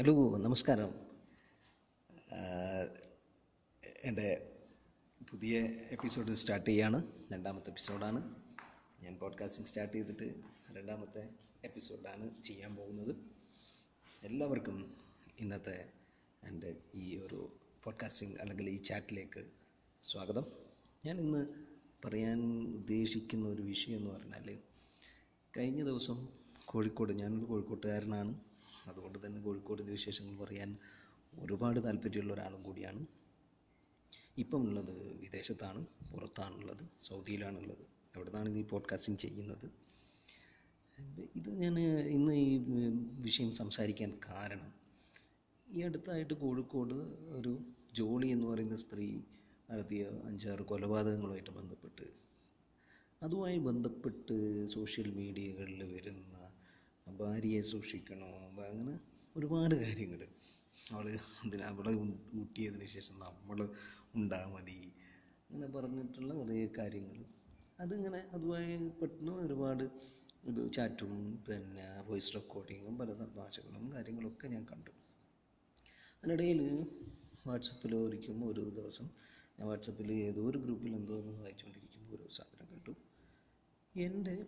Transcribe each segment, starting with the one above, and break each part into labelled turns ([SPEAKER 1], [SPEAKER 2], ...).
[SPEAKER 1] Hello നമസ്കാരം. എന്റെ പുതിയ എപ്പിസോഡ് സ്റ്റാർട്ട് ചെയ്യാണ്. രണ്ടാമത്തെ എപ്പിസോഡാണ്. ഞാൻ പോഡ്കാസ്റ്റിംഗ് സ്റ്റാർട്ട് ചെയ്തിട്ട് രണ്ടാമത്തെ എപ്പിസോഡാണ് ചെയ്യാൻ പോകുന്നത്. എല്ലാവർക്കും ഇന്നത്തെ എന്റെ ഈ ഒരു പോഡ്കാസ്റ്റിംഗ് അല്ലെങ്കിൽ ഈ ചാറ്റിലേക്ക് സ്വാഗതം. ഞാൻ ഇന്ന് പറയാൻ ഉദ്ദേശിക്കുന്ന ഒരു വിഷയം എന്ന് പറഞ്ഞാൽ കഴിഞ്ഞ ദിവസം കോഴിക്കോട് ഞാനൊരു കോഴിക്കോട്ടുകാരനാണ്. അതുകൊണ്ട് തന്നെ കോഴിക്കോടിന്റെ വിശേഷങ്ങൾ പറയാൻ ഒരുപാട് താല്പര്യമുള്ള ഒരാളും കൂടിയാണ്. ഇപ്പം ഉള്ളത് വിദേശത്താണ് പുറത്താണുള്ളത് സൗദിയിലാണുള്ളത്. അവിടെ നിന്നാണ് ഈ പോഡ്കാസ്റ്റിംഗ് ചെയ്യുന്നത്. ഇത് ഞാൻ ഇന്ന് ഈ വിഷയം സംസാരിക്കാൻ കാരണം ഈ അടുത്തായിട്ട് കോഴിക്കോട് ഒരു ജോളി എന്ന് പറയുന്ന സ്ത്രീ നടത്തിയ അഞ്ചാറ് കൊലപാതകങ്ങളുമായിട്ട് ബന്ധപ്പെട്ട് അതുമായി ബന്ധപ്പെട്ട് സോഷ്യൽ മീഡിയകളിൽ വരുന്ന ഭാര്യയെ സൂക്ഷിക്കണോ? അങ്ങനെ ഒരുപാട് കാര്യങ്ങൾ അവൾ അതിന് അവളെ ഊട്ടിയതിന് ശേഷം നമ്മൾ ഉണ്ടാ മതി. അങ്ങനെ പറഞ്ഞിട്ടുള്ള കുറേ കാര്യങ്ങൾ അതിങ്ങനെ അതുമായി പെട്ടെന്ന് ഒരുപാട് ഇത് ചാറ്റും പിന്നെ വോയിസ് റെക്കോർഡിങ്ങും പല ഭാഷകളും കാര്യങ്ങളൊക്കെ ഞാൻ കണ്ടു. അതിനിടയിൽ വാട്സപ്പിൽ ഒരിക്കും ഒരു ദിവസം ഞാൻ വാട്സപ്പിൽ ഏതോ ഒരു ഗ്രൂപ്പിൽ എന്തോ ഒന്ന് വായിച്ചുകൊണ്ടിരിക്കുമ്പോൾ ഒരു സാധനം കണ്ടു. എന്റെ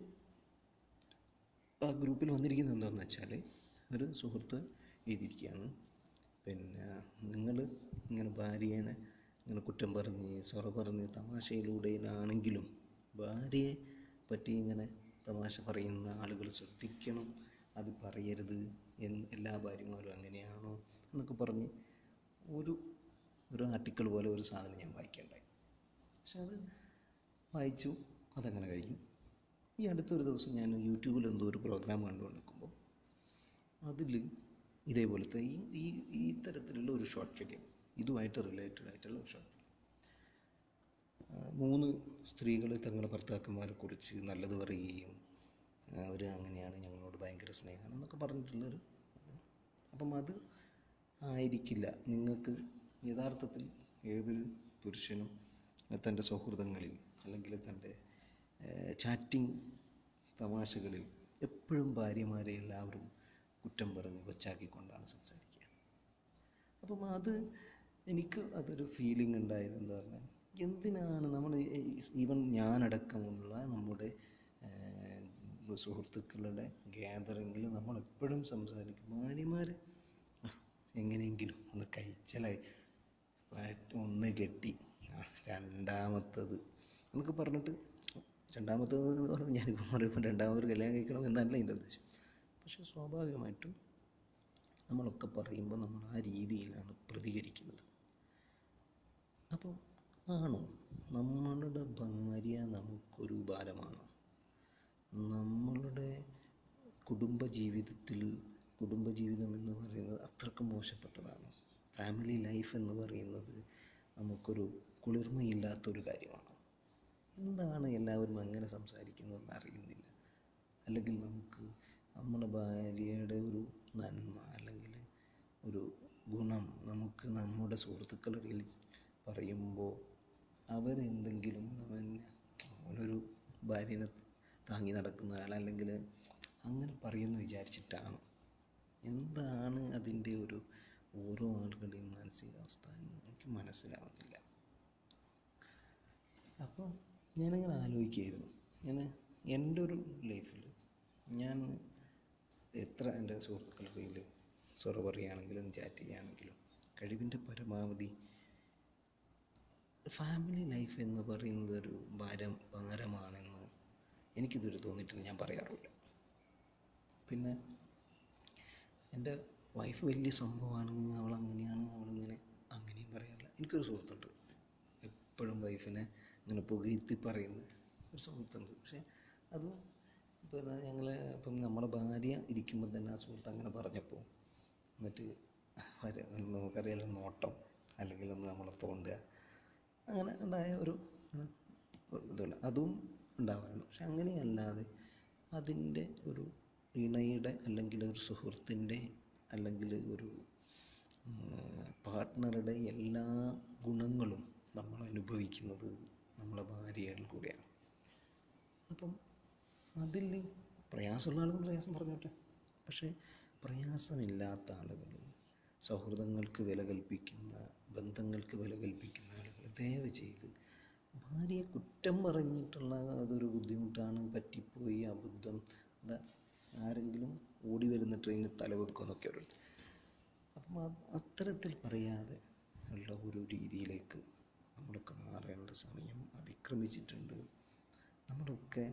[SPEAKER 1] ആ ഗ്രൂപ്പിൽ വന്നിരിക്കുന്നത് എന്താണെന്ന് വെച്ചാൽ ഒരു സുഹൃത്ത് എഴുതിയിരിക്കുകയാണ്. പിന്നെ നിങ്ങൾ ഇങ്ങനെ ഭാര്യനെ ഇങ്ങനെ കുറ്റം പറഞ്ഞ് സൊറ പറഞ്ഞ് തമാശയിലൂടെയാണെങ്കിലും ഭാര്യയെ പറ്റി ഇങ്ങനെ തമാശ പറയുന്ന ആളുകൾ ശ്രദ്ധിക്കണം. അത് പറയരുത് എന്ന് എല്ലാ ഭാര്യമാരും അങ്ങനെയാണോ എന്നൊക്കെ പറഞ്ഞ് ഒരു ഒരു ആർട്ടിക്കിൾ പോലെ ഒരു സാധനം ഞാൻ വായിക്കേണ്ടായി പക്ഷെ അത് വായിച്ചു അതങ്ങനെ കഴിഞ്ഞു. ഈ അടുത്തൊരു ദിവസം ഞാൻ യൂട്യൂബിൽ എന്തോ ഒരു പ്രോഗ്രാം കണ്ടുകൊണ്ടിരിക്കുമ്പോൾ അതിൽ ഇതേപോലത്തെ ഈ ഈ ഈ തരത്തിലുള്ള ഒരു ഷോർട്ട് ഫിലിം ഇതുമായിട്ട് റിലേറ്റഡ് ആയിട്ടുള്ള ഒരു ഷോർട്ട് ഫിലിം മൂന്ന് സ്ത്രീകൾ തങ്ങളുടെ ഭർത്താക്കന്മാരെ കുറിച്ച് നല്ലത് പറയുകയും അവർ അങ്ങനെയാണ് ഞങ്ങളോട് ഭയങ്കര സ്നേഹമാണ് എന്നൊക്കെ പറഞ്ഞിട്ടുള്ളൊരു ഇത്. അപ്പം അത് ആയിരിക്കില്ല. നിങ്ങൾക്ക് യഥാർത്ഥത്തിൽ ഏതൊരു പുരുഷനും തന്റെ സൗഹൃദങ്ങളിൽ അല്ലെങ്കിൽ തന്റെ ചാറ്റിംഗ് തമാശകളിൽ എപ്പോഴും ഭാര്യമാരെ എല്ലാവരും കുറ്റം പറഞ്ഞ് കൊച്ചാക്കിക്കൊണ്ടാണ് സംസാരിക്കുക. അപ്പം അത് എനിക്ക് അതൊരു ഫീലിംഗ് ഉണ്ടായത് എന്താ പറഞ്ഞാൽ എന്തിനാണ് നമ്മൾ ഈവൻ ഞാനടക്കമുള്ള നമ്മുടെ സുഹൃത്തുക്കളുടെ ഗ്യാതറിങ്ങിൽ നമ്മൾ എപ്പോഴും സംസാരിക്കും ഭാര്യമാർ എങ്ങനെയെങ്കിലും ഒന്ന് കഴിച്ചലായി ഒന്ന് കെട്ടി രണ്ടാമത്തത് എന്നൊക്കെ പറഞ്ഞിട്ട് രണ്ടാമത്തത് എന്ന് പറഞ്ഞാൽ ഞാനിപ്പോൾ പറയുമ്പോൾ രണ്ടാമതൊരു കല്യാണം കഴിക്കണം എന്നല്ല എന്റെ ഉദ്ദേശം. പക്ഷേ സ്വാഭാവികമായിട്ടും നമ്മളൊക്കെ പറയുമ്പോൾ നമ്മൾ ആ രീതിയിലാണ് പ്രതികരിക്കുന്നത്. അപ്പോൾ ആണോ? നമ്മളുടെ ഭാര്യ നമുക്കൊരു ഭാരമാണോ. നമ്മളുടെ കുടുംബജീവിതത്തിൽ കുടുംബജീവിതം എന്ന് പറയുന്നത് അത്രയ്ക്ക് മോശപ്പെട്ടതാണ്. ഫാമിലി ലൈഫ് എന്ന് പറയുന്നത് നമുക്കൊരു കുളിർമയില്ലാത്തൊരു കാര്യമാണ്. എന്താണ് എല്ലാവരും അങ്ങനെ സംസാരിക്കുന്നതെന്ന് അറിയുന്നില്ല. അല്ലെങ്കിൽ നമുക്ക് നമ്മുടെ ഭാര്യയുടെ ഒരു നന്മ അല്ലെങ്കിൽ ഒരു ഗുണം നമുക്ക് നമ്മുടെ സുഹൃത്തുക്കളിടയിൽ പറയുമ്പോൾ അവരെന്തെങ്കിലും അവനെ അവനൊരു ഭാര്യനെ താങ്ങി നടക്കുന്ന ഒരാൾ അല്ലെങ്കിൽ അങ്ങനെ പറയുമെന്ന് വിചാരിച്ചിട്ടാണ്. എന്താണ് അതിന്റെ ഒരു ഓരോ ആളുകളുടെയും മാനസികാവസ്ഥ എന്ന് എനിക്ക് മനസ്സിലാവുന്നില്ല. അപ്പോൾ ഞാനങ്ങനെ ആലോചിക്കുകയായിരുന്നു. ഞാൻ എന്റെ ഒരു ലൈഫിൽ ഞാൻ എത്ര എന്റെ സുഹൃത്തുക്കളുടെ ഇടയിൽ സൊറ പറയുകയാണെങ്കിലും ചാറ്റ് ചെയ്യുകയാണെങ്കിലും കഴിവിന്റെ പരമാവധി ഫാമിലി ലൈഫ് എന്ന് പറയുന്നത് ഒരു ഭാരം ഭാരമാണെന്ന് എനിക്കിതുവരെ തോന്നിയിട്ടില്ല ഞാൻ പറയാറില്ല പിന്നെ എന്റെ വൈഫ് വലിയ സംഭവമാണ് അവൾ അങ്ങനെയാണ് അവളിങ്ങനെ അങ്ങനെയും പറയാറില്ല. എനിക്കൊരു സുഹൃത്തുണ്ട്. എപ്പോഴും വൈഫിനെ ഇങ്ങനെ പുകഴ്ത്തി പറയുന്ന ഒരു സുഹൃത്തുണ്ട്. പക്ഷേ അത് പിന്നെ ഞങ്ങൾ ഇപ്പം നമ്മുടെ ഭാര്യ ഇരിക്കുമ്പോൾ തന്നെ ആ സുഹൃത്ത് അങ്ങനെ പറഞ്ഞപ്പോൾ എന്നിട്ട് നമുക്കറിയാലോ നോട്ടം അല്ലെങ്കിൽ ഒന്ന് നമ്മളെ തോണ്ടുക. അങ്ങനെ ഉണ്ടായ ഒരു ഇതുണ്ട്. അതും ഉണ്ടാവാറുണ്ട്. പക്ഷെ അങ്ങനെയല്ലാതെ അതിന്റെ ഒരു ഇണയുടെ അല്ലെങ്കിൽ ഒരു സുഹൃത്തിന്റെ അല്ലെങ്കിൽ ഒരു പാർട്ട്ണറുടെ എല്ലാ ഗുണങ്ങളും നമ്മൾ അനുഭവിക്കുന്നത് നമ്മളെ ഭാര്യകൾ കൂടെയാണ്. അപ്പം അതിൽ പ്രയാസമുള്ള ആളുകൾ പ്രയാസം പറഞ്ഞോട്ടെ. പക്ഷേ പ്രയാസമില്ലാത്ത ആളുകൾ സൗഹൃദങ്ങൾക്ക് വില കൽപ്പിക്കുന്ന ബന്ധങ്ങൾക്ക് വില കൽപ്പിക്കുന്ന ആളുകൾ ദയവ് ചെയ്ത് ഭാര്യയെ കുറ്റം പറഞ്ഞിട്ടുള്ള അതൊരു ബുദ്ധിമുട്ടാണ് പറ്റിപ്പോയി അബദ്ധം എന്താ ആരെങ്കിലും ഓടി വരുന്ന ട്രെയിനിൽ തലവെക്കുമെന്നൊക്കെ ഒരു അപ്പം അത് അത്തരത്തിൽ പറയാതെ ഉള്ള ഒരു രീതിയിലേക്ക് നമ്മളൊക്കെ മാറേണ്ട സമയം അതിക്രമിച്ചിട്ടുണ്ട്. നമ്മളൊക്കെ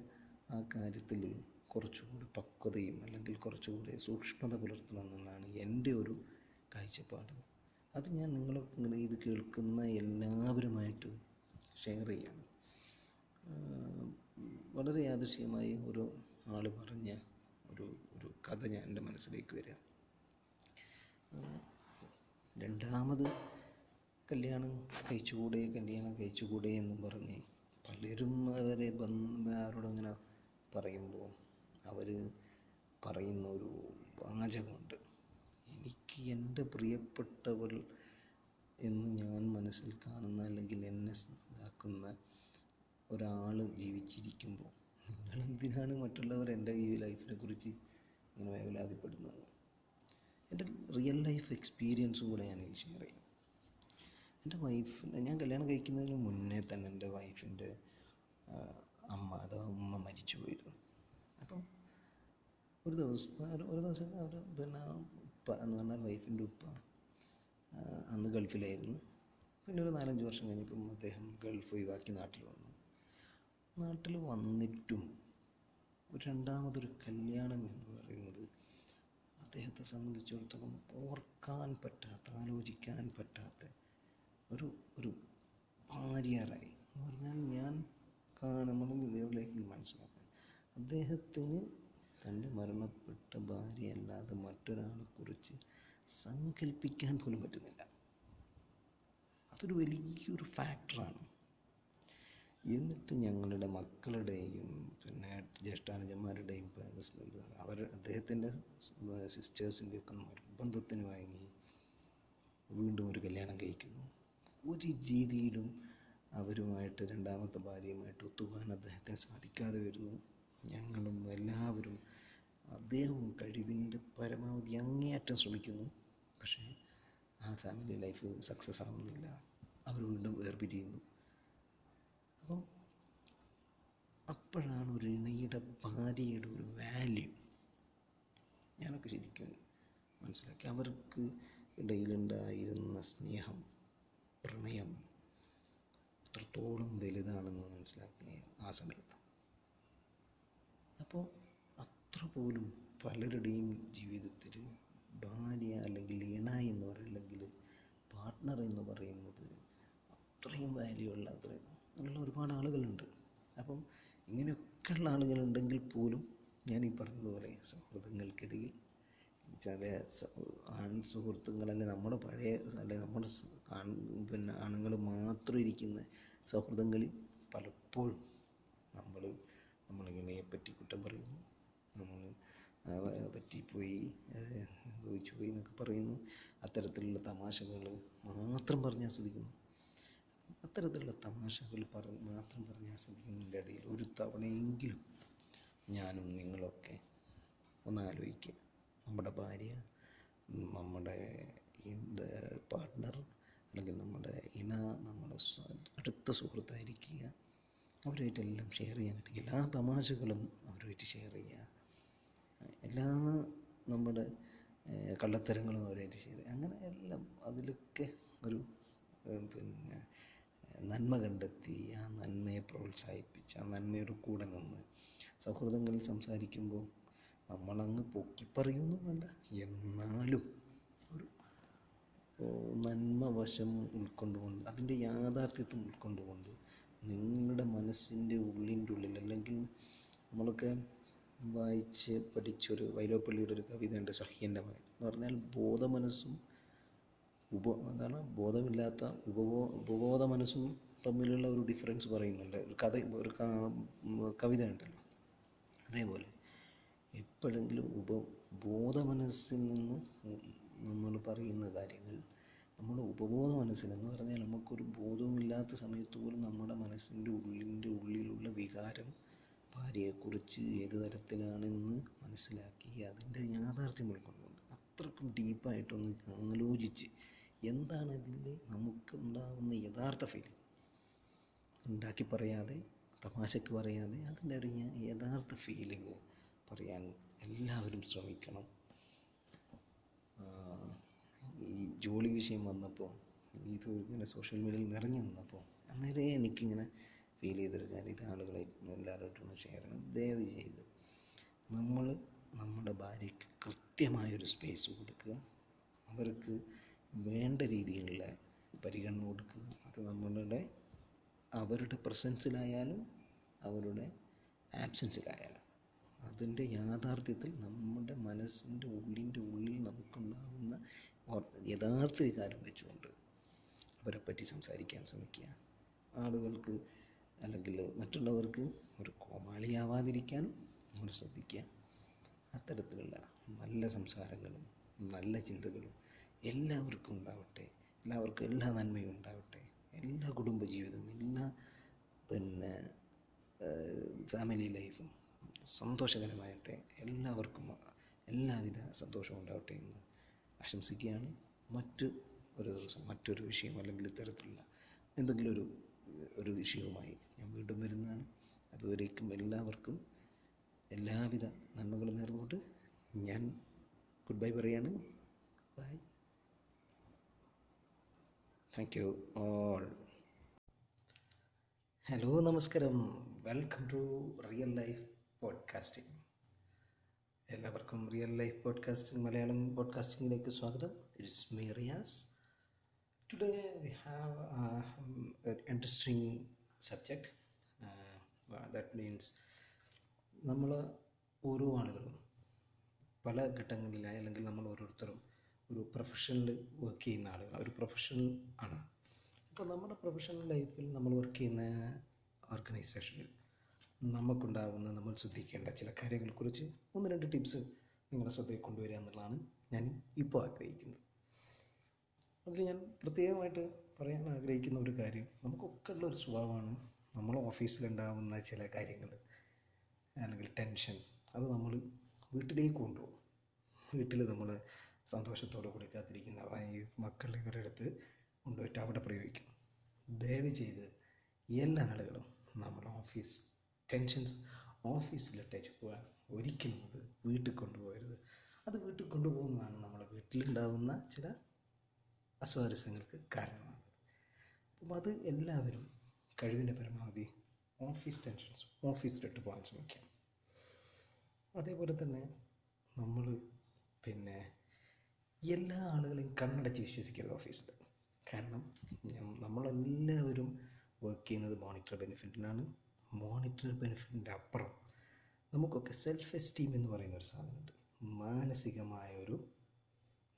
[SPEAKER 1] ആ കാര്യത്തിൽ കുറച്ചുകൂടി പക്വതയും അല്ലെങ്കിൽ കുറച്ചുകൂടി സൂക്ഷ്മത പുലർത്തണം എന്നുള്ളതാണ് എന്റെ ഒരു കാഴ്ചപ്പാട്. അത് ഞാൻ നിങ്ങളെ ഇത് കേൾക്കുന്ന എല്ലാവരുമായിട്ട് ഷെയർ ചെയ്യാണ്. വളരെ യാദൃശ്യമായി ഒരു ആൾ പറഞ്ഞ ഒരു ഒരു കഥ ഞാൻ എന്റെ മനസ്സിലേക്ക് വരിക രണ്ടാമത് കല്യാണം കഴിച്ചുകൂടെ കല്യാണം കഴിച്ചുകൂടെ എന്നും പറഞ്ഞ് പലരും അവരെ ബന്ധ ആരോടും ഇങ്ങനെ പറയുമ്പോൾ അവർ പറയുന്ന ഒരു വാചകമുണ്ട്. എനിക്ക് എന്റെ പ്രിയപ്പെട്ടവൾ എന്ന് ഞാൻ മനസ്സിൽ കാണുന്ന അല്ലെങ്കിൽ എന്നെ ഇതാക്കുന്ന ഒരാൾ ജീവിച്ചിരിക്കുമ്പോൾ നിങ്ങളെന്തിനാണ് മറ്റുള്ളവർ എന്റെ ഈ ലൈഫിനെ കുറിച്ച് ഇങ്ങനെ വേവലാതിപ്പെടുന്നത്? എന്റെ റിയൽ ലൈഫ് എക്സ്പീരിയൻസും കൂടെ ഞാൻ ഷെയർ ചെയ്യാം. എന്റെ വൈഫ് ഞാൻ കല്യാണം കഴിക്കുന്നതിന് മുന്നേ തന്നെ എന്റെ വൈഫിന്റെ അമ്മ അഥവാ ഉമ്മ മരിച്ചു പോയിരുന്നു. അപ്പം ഒരു ദിവസം ഒരു ദിവസം അവർ പിന്നെ ഉപ്പ എന്ന് പറഞ്ഞാൽ വൈഫിന്റെ ഉപ്പ അന്ന് ഗൾഫിലായിരുന്നു. പിന്നെ ഒരു നാലഞ്ച് വർഷം കഴിഞ്ഞപ്പം അദ്ദേഹം ഗൾഫ് ഒഴിവാക്കി നാട്ടിൽ വന്നു. നാട്ടിൽ വന്നിട്ടും ഒരു രണ്ടാമതൊരു കല്യാണം എന്ന് പറയുന്നത് അദ്ദേഹത്തെ സംബന്ധിച്ചിടത്തോളം ഓർക്കാൻ പറ്റാത്ത ആലോചിക്കാൻ പറ്റാത്ത ഒരു ഒരു ഭാര്യയായി. എന്ന് പറഞ്ഞാൽ ഞാൻ കാണുമ്പോൾ ഇതേപോലേക്ക് മനസ്സിലാക്കാൻ. അദ്ദേഹത്തിന് തന്റെ മരണപ്പെട്ട ഭാര്യയല്ലാതെ മറ്റൊരാളെ കുറിച്ച് സങ്കല്പിക്കാൻ പോലും പറ്റുന്നില്ല. അതൊരു വലിയൊരു ഫാക്ടറാണ്. എന്നിട്ട് ഞങ്ങളുടെ മക്കളുടെയും പിന്നെ ജ്യേഷ്ഠാനുജന്മാരുടെയും അവർ അദ്ദേഹത്തിന്റെ സിസ്റ്റേഴ്സിന്റെയൊക്കെ നിർബന്ധത്തിന് വാങ്ങി വീണ്ടും ഒരു കല്യാണം കഴിക്കുന്നു. ഒരു രീതിയിലും അവരുമായിട്ട് രണ്ടാമത്തെ ഭാര്യയുമായിട്ട് ഒത്തുപോകാൻ അദ്ദേഹത്തിന് സാധിക്കാതെ വരുന്നു. ഞങ്ങളും എല്ലാവരും അദ്ദേഹവും കഴിവിന്റെ പരമാവധി അങ്ങേയറ്റം ശ്രമിക്കുന്നു. പക്ഷേ ആ ഫാമിലി ലൈഫ് സക്സസ് ആവുന്നില്ല. അവർ വീണ്ടും വേർപിരിയുന്നു. അപ്പം അപ്പോഴാണ് ഒരു ഇണയുടെ ഭാര്യയുടെ ഒരു വാല്യൂ ഞാനൊക്കെ ശരിക്കും മനസ്സിലാക്കി. അവർക്ക് ഇടയിലുണ്ടായിരുന്ന സ്നേഹം പ്രണയം എത്രത്തോളം വലുതാണെന്ന് മനസ്സിലാക്കി ആ സമയത്ത്. അപ്പോൾ അത്ര പോലും പലരുടെയും ജീവിതത്തിൽ ഭാര്യ അല്ലെങ്കിൽ ഇണ എന്ന് പറയുന്നത് പാർട്ട്ണർ എന്ന് പറയുന്നത് അത്രയും വാല്യൂ ഉള്ള അത്രയും ഉള്ള ഒരുപാട് ആളുകളുണ്ട്. അപ്പം ഇങ്ങനെയൊക്കെയുള്ള ആളുകളുണ്ടെങ്കിൽ പോലും ഞാൻ ഈ പറഞ്ഞതുപോലെ സൗഹൃദങ്ങൾക്കിടയിൽ ചില ആൺ സുഹൃത്തുക്കൾ അല്ലെങ്കിൽ നമ്മുടെ പഴയ അല്ലെങ്കിൽ നമ്മുടെ ആൺ പിന്നെ ആണുങ്ങൾ മാത്രം ഇരിക്കുന്ന സൗഹൃദങ്ങളിൽ പലപ്പോഴും നമ്മൾ നമ്മൾ ഇണയെ പറ്റി കുറ്റം പറയുന്നു. നമ്മൾ പറ്റിപ്പോയി ചോദിച്ചു പോയി എന്നൊക്കെ പറയുന്നു. അത്തരത്തിലുള്ള തമാശകൾ മാത്രം പറഞ്ഞ് ആസ്വദിക്കുന്നു. അത്തരത്തിലുള്ള തമാശകൾ പറഞ്ഞ് മാത്രം പറഞ്ഞ് ആസ്വദിക്കുന്നതിന്റെ ഇടയിൽ ഒരു തവണയെങ്കിലും ഞാനും നിങ്ങളൊക്കെ ഒന്ന് ആലോചിക്കുക നമ്മുടെ ഭാര്യ നമ്മുടെ പാർട്ട്ണർ അല്ലെങ്കിൽ നമ്മുടെ ഇന നമ്മുടെ അടുത്ത സുഹൃത്തായിരിക്കുക അവരുമായിട്ടെല്ലാം ഷെയർ ചെയ്യാൻ പറ്റും എല്ലാ തമാശകളും അവരുമായിട്ട് ഷെയർ ചെയ്യുക. എല്ലാ നമ്മുടെ കള്ളത്തരങ്ങളും അവരുമായിട്ട് ഷെയർ ചെയ്യുക. അങ്ങനെ എല്ലാം അതിലൊക്കെ ഒരു പിന്നെ നന്മ കണ്ടെത്തി ആ നന്മയെ പ്രോത്സാഹിപ്പിച്ച് ആ നന്മയുടെ കൂടെ നിന്ന് സൗഹൃദങ്ങളിൽ സംസാരിക്കുമ്പോൾ നമ്മളങ്ങ് പൊക്കിപ്പറയൊന്നും വേണ്ട. എന്നാലും ഓ, നന്മ വശം ഉൾക്കൊണ്ടുകൊണ്ട് അതിന്റെ യാഥാർത്ഥ്യത്വം ഉൾക്കൊണ്ടുകൊണ്ട് നിങ്ങളുടെ മനസ്സിന്റെ ഉള്ളിന്റെ ഉള്ളിൽ അല്ലെങ്കിൽ നമ്മളൊക്കെ വായിച്ച് പഠിച്ചൊരു വൈലോപ്പള്ളിയുടെ ഒരു കവിതയുണ്ട് സഹ്യന്റെ മകൻ. എന്ന് പറഞ്ഞാൽ ബോധമനസ്സും ഉപ എന്താണ് ബോധമില്ലാത്ത ഉപബോ ഉപബോധ മനസ്സും തമ്മിലുള്ള ഒരു ഡിഫറൻസ് പറയുന്നുണ്ട്. ഒരു കഥ ഒരു കവിത ഉണ്ടല്ലോ. അതേപോലെ എപ്പോഴെങ്കിലും ഉപ ബോധമനസ്സിൽ നിന്ന് നമ്മൾ പറയുന്ന കാര്യങ്ങൾ നമ്മുടെ ഉപബോധ മനസ്സിനെന്ന് പറഞ്ഞാൽ നമുക്കൊരു ബോധവുമില്ലാത്ത സമയത്ത് പോലും നമ്മുടെ മനസ്സിന്റെ ഉള്ളിന്റെ ഉള്ളിലുള്ള വികാരം ഭാര്യയെക്കുറിച്ച് ഏത് തരത്തിലാണെന്ന് മനസ്സിലാക്കി അതിന്റെ യാഥാർത്ഥ്യം ഉൾക്കൊണ്ടുകൊണ്ട് അത്രക്കും ഡീപ്പായിട്ടൊന്ന് ആലോചിച്ച് എന്താണ് ഇതിൽ നമുക്ക് ഉണ്ടാകുന്ന യഥാർത്ഥ ഫീലിംഗ് ഉണ്ടാക്കി പറയാതെ തമാശക്ക് പറയാതെ അതിന്റെ ഒരു യഥാർത്ഥ ഫീലിംഗ് പറയാൻ എല്ലാവരും ശ്രമിക്കണം. ഈ ജോലി വിഷയം വന്നപ്പോൾ ഇത് ഇങ്ങനെ സോഷ്യൽ മീഡിയയിൽ നിറഞ്ഞു നിന്നപ്പോൾ അന്നേരം എനിക്കിങ്ങനെ ഫീൽ ചെയ്തൊരു കാര്യം ഇത് ആളുകളെ എല്ലാവരുമായിട്ടും ഒന്ന് ഷെയർ ചെയ്യണം. ദയവ് ചെയ്ത് നമ്മൾ നമ്മുടെ ഭാര്യയ്ക്ക് കൃത്യമായൊരു സ്പേസ് കൊടുക്കുക. അവർക്ക് വേണ്ട രീതിയിലുള്ള പരിഗണന കൊടുക്കുക. അത് നമ്മളുടെ അവരുടെ പ്രസൻസിലായാലും അവരുടെ ആബ്സെൻസിലായാലും അതിന്റെ യാഥാർത്ഥ്യത്തിൽ നമ്മുടെ മനസ്സിന്റെ ഉള്ളിന്റെ ഉള്ളിൽ നമുക്കുണ്ടാകുന്ന യഥാർത്ഥ വികാരം വെച്ചുകൊണ്ട് അവരെ പറ്റി സംസാരിക്കാൻ ശ്രമിക്കുക. ആളുകൾക്ക് അല്ലെങ്കിൽ മറ്റുള്ളവർക്ക് ഒരു കോമാളിയാവാതിരിക്കാനും നമ്മൾ ശ്രദ്ധിക്കുക. അത്തരത്തിലുള്ള നല്ല സംസാരങ്ങളും നല്ല ചിന്തകളും എല്ലാവർക്കും ഉണ്ടാവട്ടെ. എല്ലാവർക്കും എല്ലാ നന്മയും ഉണ്ടാവട്ടെ. എല്ലാ കുടുംബജീവിതവും എല്ലാ പിന്നെ ഫാമിലി ലൈഫും സന്തോഷകരമായിട്ടെ എല്ലാവർക്കും എല്ലാവിധ സന്തോഷവും ഉണ്ടാവട്ടെ എന്ന് ആശംസിക്കുകയാണ്. മറ്റ് ഒരു ദിവസം മറ്റൊരു വിഷയം അല്ലെങ്കിൽ ഇത്തരത്തിലുള്ള എന്തെങ്കിലും ഒരു ഒരു വിഷയവുമായി ഞാൻ വീണ്ടും വരുന്നതാണ്. അതുവരേക്കും എല്ലാവർക്കും എല്ലാവിധ നന്മകളും നേർന്നുകൊണ്ട് ഞാൻ ഗുഡ് ബൈ പറയാണ്. Bye thank you all hello നമസ്കാരം. Welcome to real life podcasting എല്ലാവർക്കും റിയൽ ലൈഫ് പോഡ്കാസ്റ്റിംഗ് മലയാളം പോഡ്കാസ്റ്റിംഗിലേക്ക് സ്വാഗതം. It's me Riyas today we have interesting subject that means നമ്മൾ ഓരോ ആളുകളും പല ഘട്ടങ്ങളിലായി അല്ലെങ്കിൽ നമ്മൾ ഓരോരുത്തരും ഒരു പ്രൊഫഷനിൽ വർക്ക് ചെയ്യുന്ന ആളുകൾ ഒരു പ്രൊഫഷണൽ ആണ്. അപ്പോൾ നമ്മുടെ പ്രൊഫഷണൽ ലൈഫിൽ നമ്മൾ വർക്ക് ചെയ്യുന്ന ഓർഗനൈസേഷനിൽ നമുക്കുണ്ടാകുന്ന നമ്മൾ ശ്രദ്ധിക്കേണ്ട ചില കാര്യങ്ങളെക്കുറിച്ച് ഒന്ന് രണ്ട് ടിപ്സ് നിങ്ങളുടെ ശ്രദ്ധയിൽ കൊണ്ടുവരിക എന്നുള്ളതാണ് ഞാൻ ഇപ്പോൾ ആഗ്രഹിക്കുന്നത്. അതിൽ ഞാൻ പ്രത്യേകമായിട്ട് പറയാൻ ആഗ്രഹിക്കുന്ന ഒരു കാര്യം നമുക്കൊക്കെ ഉള്ള ഒരു സ്വഭാവമാണ് നമ്മൾ ഓഫീസിലുണ്ടാകുന്ന ചില കാര്യങ്ങൾ അല്ലെങ്കിൽ ടെൻഷൻ അത് നമ്മൾ വീട്ടിലേക്ക് കൊണ്ടുപോകും. വീട്ടിൽ നമ്മൾ സന്തോഷത്തോടെ കൊടുക്കാതിരിക്കുന്ന ഈ മക്കൾ ഇവരുടെ അടുത്ത് കൊണ്ടുപോയിട്ട് അവിടെ പ്രയോഗിക്കും. ദയവ് ചെയ്ത് എല്ലാ ആളുകളും നമ്മൾ ഓഫീസ് ടെൻഷൻസ്. ഓഫീസിലിട്ടേച്ച് പോകാൻ ഒരിക്കലും അത് വീട്ടിൽ കൊണ്ടുപോകരുത്. അത് വീട്ടിൽ കൊണ്ടുപോകുന്നതാണ് നമ്മുടെ വീട്ടിലുണ്ടാകുന്ന ചില അസ്വാരസ്യങ്ങൾക്ക് കാരണമാകുന്നത്. അപ്പം അത് എല്ലാവരും കഴിവിന്റെ പരമാവധി ഓഫീസ് ടെൻഷൻസ് ഓഫീസിലിട്ട് പോകാൻ ശ്രമിക്കാം. അതേപോലെ തന്നെ നമ്മൾ പിന്നെ എല്ലാ ആളുകളെയും കണ്ണടച്ച് വിശ്വസിക്കരുത് ഓഫീസിൽ. കാരണം നമ്മളെല്ലാവരും വർക്ക് ചെയ്യുന്നത് മോണിറ്റർ ബെനിഫിറ്റിനാണ് മോണിറ്റർ ബെനിഫിറ്റിന്റെ അപ്പുറം നമുക്കൊക്കെ സെൽഫ് എസ്റ്റീം എന്ന് പറയുന്ന ഒരു സാധനമുണ്ട്. മാനസികമായ ഒരു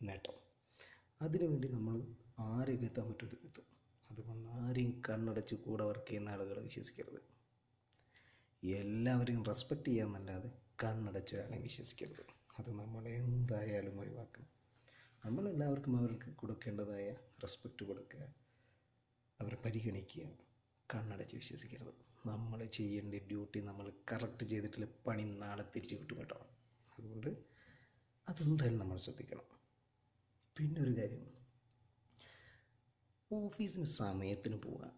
[SPEAKER 1] നേട്ടം. അതിനുവേണ്ടി നമ്മൾ ആരെയൊക്കെ എത്താൻ പറ്റുമെന്ന് എത്തും അതുകൊണ്ട് ആരെയും കണ്ണടച്ച് കൂടെ വർക്ക് ചെയ്യുന്ന ആളുകളെ വിശ്വസിക്കരുത്. എല്ലാവരെയും റെസ്പെക്റ്റ് ചെയ്യാമെന്നല്ലാതെ കണ്ണടച്ച് ഒരാളെയും വിശ്വസിക്കരുത്. അത് നമ്മൾ എന്തായാലും ഒഴിവാക്കണം നമ്മളെല്ലാവർക്കും അവർക്ക് കൊടുക്കേണ്ടതായ റെസ്പെക്റ്റ് കൊടുക്കുക അവരെ പരിഗണിക്കുക കണ്ണടച്ച് വിശ്വസിക്കരുത്. നമ്മൾ ചെയ്യേണ്ട ഡ്യൂട്ടി നമ്മൾ കറക്റ്റ് ചെയ്തിട്ടുള്ള പണി നാളെ തിരിച്ചു കിട്ടും കേട്ടോ. അതുകൊണ്ട് അതെന്തായാലും നമ്മൾ ശ്രദ്ധിക്കണം. പിന്നെ ഒരു കാര്യം. ഓഫീസിന് സമയത്തിന് പോവുക.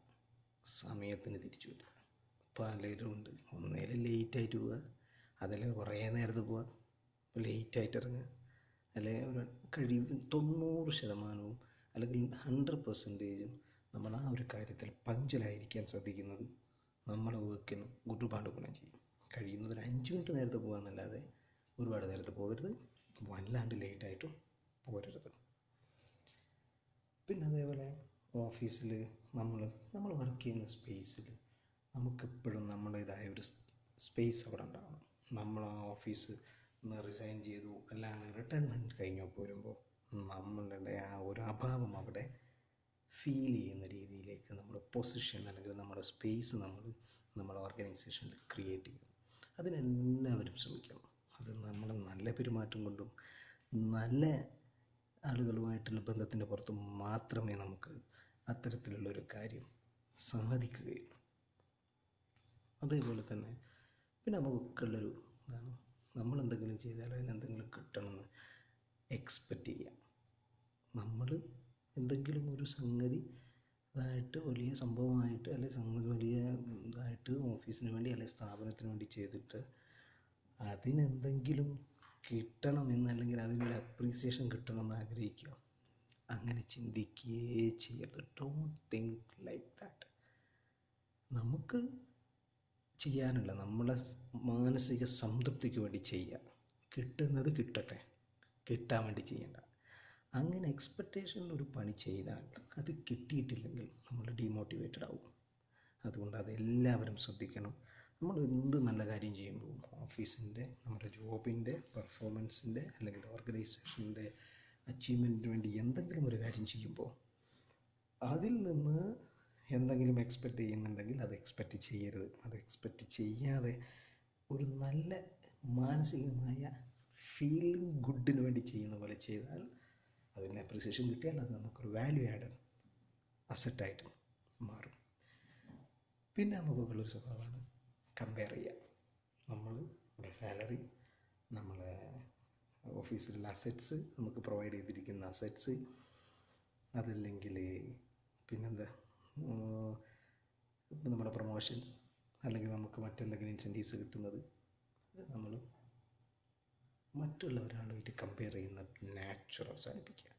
[SPEAKER 1] സമയത്തിന് തിരിച്ചു വരിക. പലരും ഉണ്ട്. ഒന്നേലും ലേറ്റായിട്ട് പോവുക. അതല്ലെങ്കിൽ കുറേ നേരത്തെ പോവുക. ലേറ്റായിട്ട് ഇറങ്ങുക. അല്ലെങ്കിൽ ഒരു കഴിവ് തൊണ്ണൂറ് ശതമാനവും അല്ലെങ്കിൽ ഹൺഡ്രഡ് പെർസെന്റേജും നമ്മൾ ആ ഒരു കാര്യത്തിൽ പഞ്ചലായിരിക്കാൻ ശ്രദ്ധിക്കുന്നത് നമ്മളെ വർക്കിന് ഒരുപാട് ഗുണം ചെയ്യും. കഴിയുന്നത് ഒരു അഞ്ച് മിനിറ്റ് നേരത്തെ പോകാമെന്നല്ലാതെ ഒരുപാട് നേരത്തെ പോകരുത്. വല്ലാണ്ട് ലേറ്റായിട്ടും പോരരുത്. പിന്നെ അതേപോലെ ഓഫീസിൽ നമ്മൾ നമ്മൾ വർക്ക് ചെയ്യുന്ന സ്പേസിൽ നമുക്കെപ്പോഴും നമ്മുടേതായ ഒരു സ്പേസ് അവിടെ ഉണ്ടാവണം. നമ്മൾ ആ ഓഫീസ് റിസൈൻ ചെയ്തു അല്ലാണ്ട് റിട്ടയർമെന്റ് കഴിഞ്ഞോ പോരുമ്പോൾ നമ്മളുടെ ആ ഒരു അഭാവം അവിടെ ഫീൽ ചെയ്യുന്ന രീതിയിലേക്ക് നമ്മുടെ പൊസിഷൻ അല്ലെങ്കിൽ നമ്മുടെ സ്പേസ് നമ്മൾ നമ്മുടെ ഓർഗനൈസേഷനിൽ ക്രിയേറ്റ് ചെയ്യും. അതിനെല്ലാവരും ശ്രമിക്കണം. അത് നമ്മൾ നല്ല പെരുമാറ്റം കൊണ്ടും നല്ല ആളുകളുമായിട്ടുള്ള ബന്ധത്തിന്റെ പുറത്ത് മാത്രമേ നമുക്ക് അത്തരത്തിലുള്ളൊരു കാര്യം സാധിക്കുകയുള്ളൂ. അതേപോലെ തന്നെ പിന്നെ നമുക്കുള്ളൊരു ഇതാണ്. നമ്മൾ എന്തെങ്കിലും ചെയ്താൽ അതിന് എന്തെങ്കിലും കിട്ടണമെന്ന് എക്സ്പെക്റ്റ് ചെയ്യാം. നമ്മൾ എന്തെങ്കിലും ഒരു സംഗതി ഇതായിട്ട് വലിയ സംഭവമായിട്ട് അല്ലെങ്കിൽ സംഗതി വലിയ ഇതായിട്ട് ഓഫീസിന് വേണ്ടി അല്ലെങ്കിൽ സ്ഥാപനത്തിന് വേണ്ടി ചെയ്തിട്ട് അതിനെന്തെങ്കിലും കിട്ടണമെന്ന് അല്ലെങ്കിൽ അതിനൊരു അപ്രീസിയേഷൻ കിട്ടണമെന്ന് ആഗ്രഹിക്കുക. അങ്ങനെ ചിന്തിക്കുകയേ ചെയ്യരുത്. ഡോണ്ട് തിങ്ക് ലൈക്ക് ദാറ്റ് നമുക്ക് ചെയ്യാനുള്ള നമ്മുടെ മാനസിക സംതൃപ്തിക്ക് വേണ്ടി ചെയ്യുക. കിട്ടുന്നത് കിട്ടട്ടെ. കിട്ടാൻ വേണ്ടി ചെയ്യണ്ട. അങ്ങനെ എക്സ്പെക്റ്റേഷനിൽ ഒരു പണി ചെയ്താൽ അത് കിട്ടിയിട്ടില്ലെങ്കിൽ നമ്മൾ ഡീമോട്ടിവേറ്റഡ് ആവും. അതുകൊണ്ട് അതെല്ലാവരും ശ്രദ്ധിക്കണം. നമ്മൾ എന്ത് നല്ല കാര്യം ചെയ്യുമ്പോൾ ഓഫീസിന്റെ നമ്മുടെ ജോബിന്റെ പെർഫോമൻസിന്റെ അല്ലെങ്കിൽ ഓർഗനൈസേഷന്റെ അച്ചീവ്മെന്റിന് വേണ്ടി എന്തെങ്കിലും ഒരു കാര്യം ചെയ്യുമ്പോൾ അതിൽ നിന്ന് എന്തെങ്കിലും എക്സ്പെക്റ്റ് ചെയ്യുന്നുണ്ടെങ്കിൽ അത് എക്സ്പെക്റ്റ് ചെയ്യരുത്. അത് എക്സ്പെക്റ്റ് ചെയ്യാതെ ഒരു നല്ല മാനസികമായ ഫീലിംഗ് ഗുഡിന് വേണ്ടി ചെയ്യുന്ന പോലെ ചെയ്താൽ അതിന് അപ്രിസിയേഷൻ കിട്ടിയാൽ അത് നമുക്കൊരു വാല്യൂ ആഡ് അസറ്റായിട്ട് മാറും. പിന്നെ നമുക്കുള്ളൊരു സ്വഭാവമാണ് കമ്പയർ ചെയ്യുക. നമ്മൾ സാലറി നമ്മളെ ഓഫീസിലുള്ള അസറ്റ്സ് നമുക്ക് പ്രൊവൈഡ് ചെയ്തിരിക്കുന്ന അസറ്റ്സ് അതല്ലെങ്കിൽ പിന്നെന്താ? നമ്മുടെ പ്രൊമോഷൻസ് അല്ലെങ്കിൽ നമുക്ക് മറ്റെന്തെങ്കിലും ഇൻസെന്റീവ്സ് കിട്ടുന്നത് നമ്മൾ മറ്റുള്ളവരാളുമായിട്ട് കമ്പയർ ചെയ്യുന്ന നാച്ചുറൽ അവസാനിപ്പിക്കുക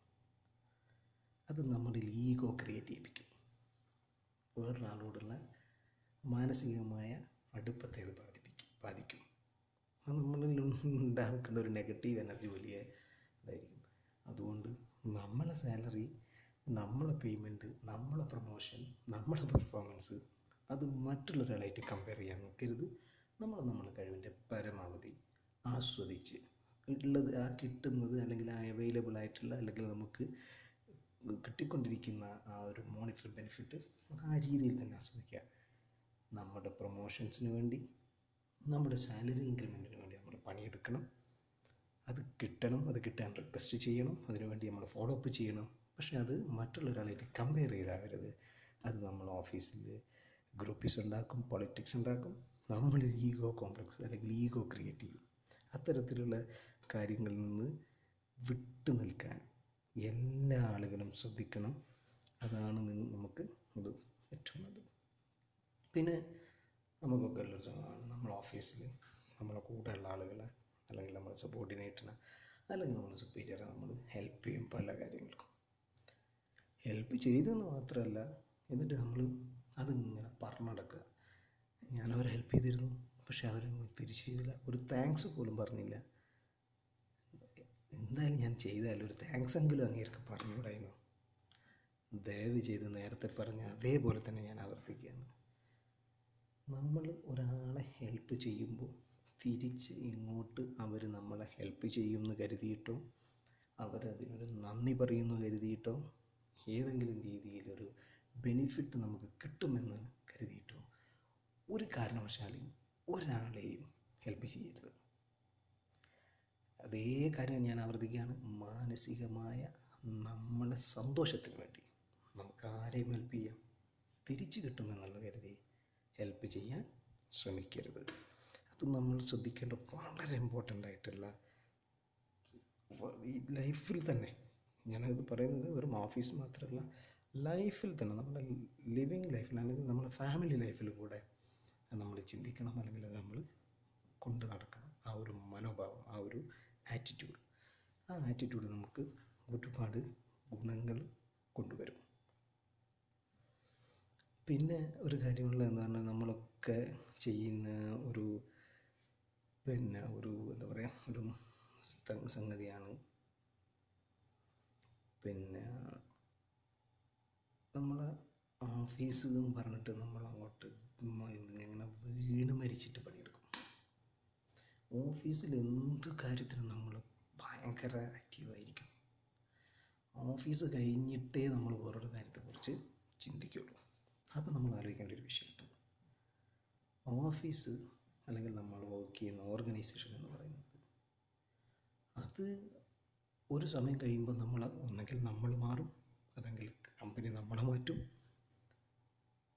[SPEAKER 1] അത് നമ്മളിൽ ഈഗോ ക്രിയേറ്റ് ചെയ്യിപ്പിക്കും. വേറൊരാളോടുള്ള മാനസികമായ അടുപ്പത്തെ അത് ബാധിപ്പിക്കും ബാധിക്കും. അത് നമ്മളിൽ ഉണ്ടാക്കുന്ന ഒരു നെഗറ്റീവ് എനർജി വലിയ ഇതായിരിക്കും അതുകൊണ്ട് നമ്മളെ സാലറി നമ്മളെ പേയ്മെന്റ് നമ്മളെ പ്രൊമോഷൻ നമ്മളെ പെർഫോമൻസ് അത് മറ്റുള്ളൊരാളായിട്ട് കമ്പയർ ചെയ്യാൻ നോക്കരുത്. നമ്മൾ നമ്മളെ കഴിവിന്റെ പരമാവധി ആസ്വദിച്ച് ഉള്ളത് ആ കിട്ടുന്നത് അല്ലെങ്കിൽ ആ അവൈലബിൾ ആയിട്ടുള്ള അല്ലെങ്കിൽ നമുക്ക് കിട്ടിക്കൊണ്ടിരിക്കുന്ന ആ ഒരു മോണിറ്ററി ബെനിഫിറ്റ് ആ രീതിയിൽ തന്നെ ആസ്വദിക്കുക നമ്മുടെ പ്രൊമോഷൻസിന് വേണ്ടി നമ്മുടെ സാലറി ഇൻക്രിമെന്റിന് വേണ്ടി നമ്മൾ പണിയെടുക്കണം. അത് കിട്ടണം അത് കിട്ടാൻ റിക്വസ്റ്റ് ചെയ്യണം അതിനുവേണ്ടി നമ്മൾ ഫോളോ അപ്പ് ചെയ്യണം. പക്ഷേ അത് മറ്റുള്ള ഒരാളായിട്ട് കമ്പയർ ചെയ്താവരുത്. അത് നമ്മൾ ഓഫീസിൽ ഗ്രൂപ്പീസ് ഉണ്ടാക്കും പൊളിറ്റിക്സ് ഉണ്ടാക്കും നമ്മളൊരു ഈഗോ കോംപ്ലക്സ് അല്ലെങ്കിൽ ഈഗോ ക്രിയേറ്റ് ചെയ്യും അത്തരത്തിലുള്ള കാര്യങ്ങളിൽ നിന്ന് വിട്ടു നിൽക്കാൻ എല്ലാ ആളുകളും ശ്രദ്ധിക്കണം. അതാണ് നമുക്ക് ഇത് ഏറ്റവും നല്ലത്. പിന്നെ നമുക്കൊക്കെ ഉള്ള സുഖമാണ് നമ്മൾ ഓഫീസിൽ നമ്മളെ കൂടെയുള്ള ആളുകളെ അല്ലെങ്കിൽ നമ്മൾ സബോർഡിനേറ്റിനെ അല്ലെങ്കിൽ നമ്മൾ സുപ്പീരിയറെ നമ്മൾ ഹെൽപ്പ് ചെയ്യും പല കാര്യങ്ങൾക്കും. ഹെൽപ്പ് ചെയ്തെന്ന് മാത്രമല്ല എന്നിട്ട് നമ്മൾ അതിങ്ങനെ പറഞ്ഞടക്കുക. ഞാൻ അവരെ ഹെൽപ്പ് ചെയ്തിരുന്നു പക്ഷെ അവരൊന്നും തിരിച്ചു ചെയ്തില്ല. ഒരു താങ്ക്സ് പോലും പറഞ്ഞില്ല. എന്തായാലും ഞാൻ ചെയ്താലും ഒരു താങ്ക്സ് എങ്കിലും അങ്ങേർക്ക് പറഞ്ഞുകൂടായിരുന്നു ദയവ് ചെയ്ത് നേരത്തെ പറഞ്ഞ അതേപോലെ തന്നെ ഞാൻ ആവർത്തിക്കുകയാണ്. നമ്മൾ ഒരാളെ ഹെൽപ്പ് ചെയ്യുമ്പോൾ തിരിച്ച് ഇങ്ങോട്ട് അവർ നമ്മളെ ഹെൽപ്പ് ചെയ്യുമെന്ന് കരുതിയിട്ടോ അവരതിനൊരു നന്ദി പറയുമെന്ന് കരുതിയിട്ടോ ഏതെങ്കിലും രീതിയിലൊരു ബെനിഫിറ്റ് നമുക്ക് കിട്ടുമെന്ന് കരുതിയിട്ടോ ഒരു കാരണവശാലും ഒരാളെയും ഹെൽപ്പ് ചെയ്യരുത്. അതേ കാര്യം ഞാൻ ആവർത്തിക്കുകയാണ്. മാനസികമായ നമ്മളെ സന്തോഷത്തിന് വേണ്ടി നമുക്ക് ആരെയും ഹെൽപ്പ് ചെയ്യാം. തിരിച്ചു കിട്ടുമെന്നുള്ള കരുതി ഹെൽപ്പ് ചെയ്യാൻ ശ്രമിക്കരുത്. അത് നമ്മൾ ശ്രദ്ധിക്കേണ്ട വളരെ ഇമ്പോർട്ടന്റ് ആയിട്ടുള്ള ഈ ലൈഫിൽ തന്നെ. ഞാനത് പറയുന്നത് വെറും ഓഫീസ് മാത്രമല്ല ലൈഫിൽ തന്നെ നമ്മുടെ ലിവിങ് ലൈഫിൽ അല്ലെങ്കിൽ നമ്മുടെ ഫാമിലി ലൈഫിലും കൂടെ നമ്മൾ ചിന്തിക്കണം അല്ലെങ്കിൽ നമ്മൾ കൊണ്ട് നടക്കണം. ആ ഒരു മനോഭാവം ആ ഒരു ആറ്റിറ്റ്യൂഡ് ആ ആറ്റിറ്റ്യൂഡ് നമുക്ക് ഒരുപാട് ഗുണങ്ങൾ കൊണ്ടുവരും. പിന്നെ ഒരു കാര്യമുള്ള എന്ന് പറഞ്ഞാൽ നമ്മളൊക്കെ ചെയ്യുന്ന ഒരു പിന്നെ ഒരു എന്താ പറയുക ഒരു സംഗതിയാണ്. പിന്നെ നമ്മൾ ഓഫീസ് പറഞ്ഞിട്ട് നമ്മൾ അങ്ങോട്ട് ഇങ്ങനെ വീണ് മരിച്ചിട്ട് പണിയെടുക്കും ഓഫീസിൽ എന്ത് കാര്യത്തിനും നമ്മൾ ഭയങ്കര ആക്റ്റീവായിരിക്കും ഓഫീസ് കഴിഞ്ഞിട്ടേ നമ്മൾ വേറൊരു കാര്യത്തെക്കുറിച്ച് ചിന്തിക്കുള്ളൂ. അപ്പോൾ നമ്മൾ ആലോചിക്കേണ്ട ഒരു വിഷയമുണ്ട് ഓഫീസ് അല്ലെങ്കിൽ നമ്മൾ വർക്ക് ചെയ്യുന്ന ഓർഗനൈസേഷൻ എന്ന് പറയുന്നത് അത് ഒരു സമയം കഴിയുമ്പോൾ നമ്മൾ ഒന്നെങ്കിൽ നമ്മൾ മാറും അല്ലെങ്കിൽ കമ്പനി നമ്മളെ മാറ്റും.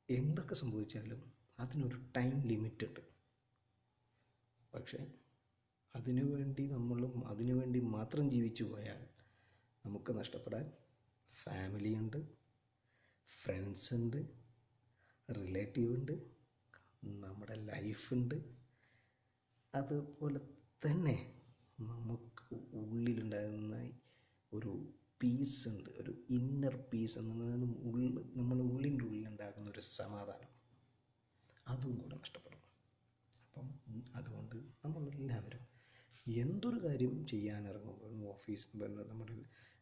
[SPEAKER 1] എന്തൊക്കെ സംഭവിച്ചാലും അതിനൊരു ടൈം ലിമിറ്റ് ഉണ്ട്. പക്ഷേ അതിനു വേണ്ടി നമ്മളും അതിനു വേണ്ടി മാത്രം ജീവിച്ചു പോയാൽ നമുക്ക് നഷ്ടപ്പെടാൻ ഫാമിലി ഉണ്ട് ഫ്രണ്ട്സ് ഉണ്ട് റിലേറ്റീവ് ഉണ്ട് നമ്മുടെ ലൈഫുണ്ട് അതുപോലെ തന്നെ നമുക്ക് ഉള്ളിലുണ്ടാകുന്ന ഒരു പീസ് ഉണ്ട് ഒരു ഇന്നർ പീസ് പറയുന്നത് ഉള്ളിൽ നമ്മുടെ ഉള്ളിന്റെ ഉള്ളിലുണ്ടാകുന്ന ഒരു സമാധാനം. അതും കൂടെ നഷ്ടപ്പെടും. അപ്പം അതുകൊണ്ട് നമ്മളെല്ലാവരും എന്തൊരു കാര്യം ചെയ്യാനിറങ്ങും ഓഫീസ് പിന്നെ നമ്മുടെ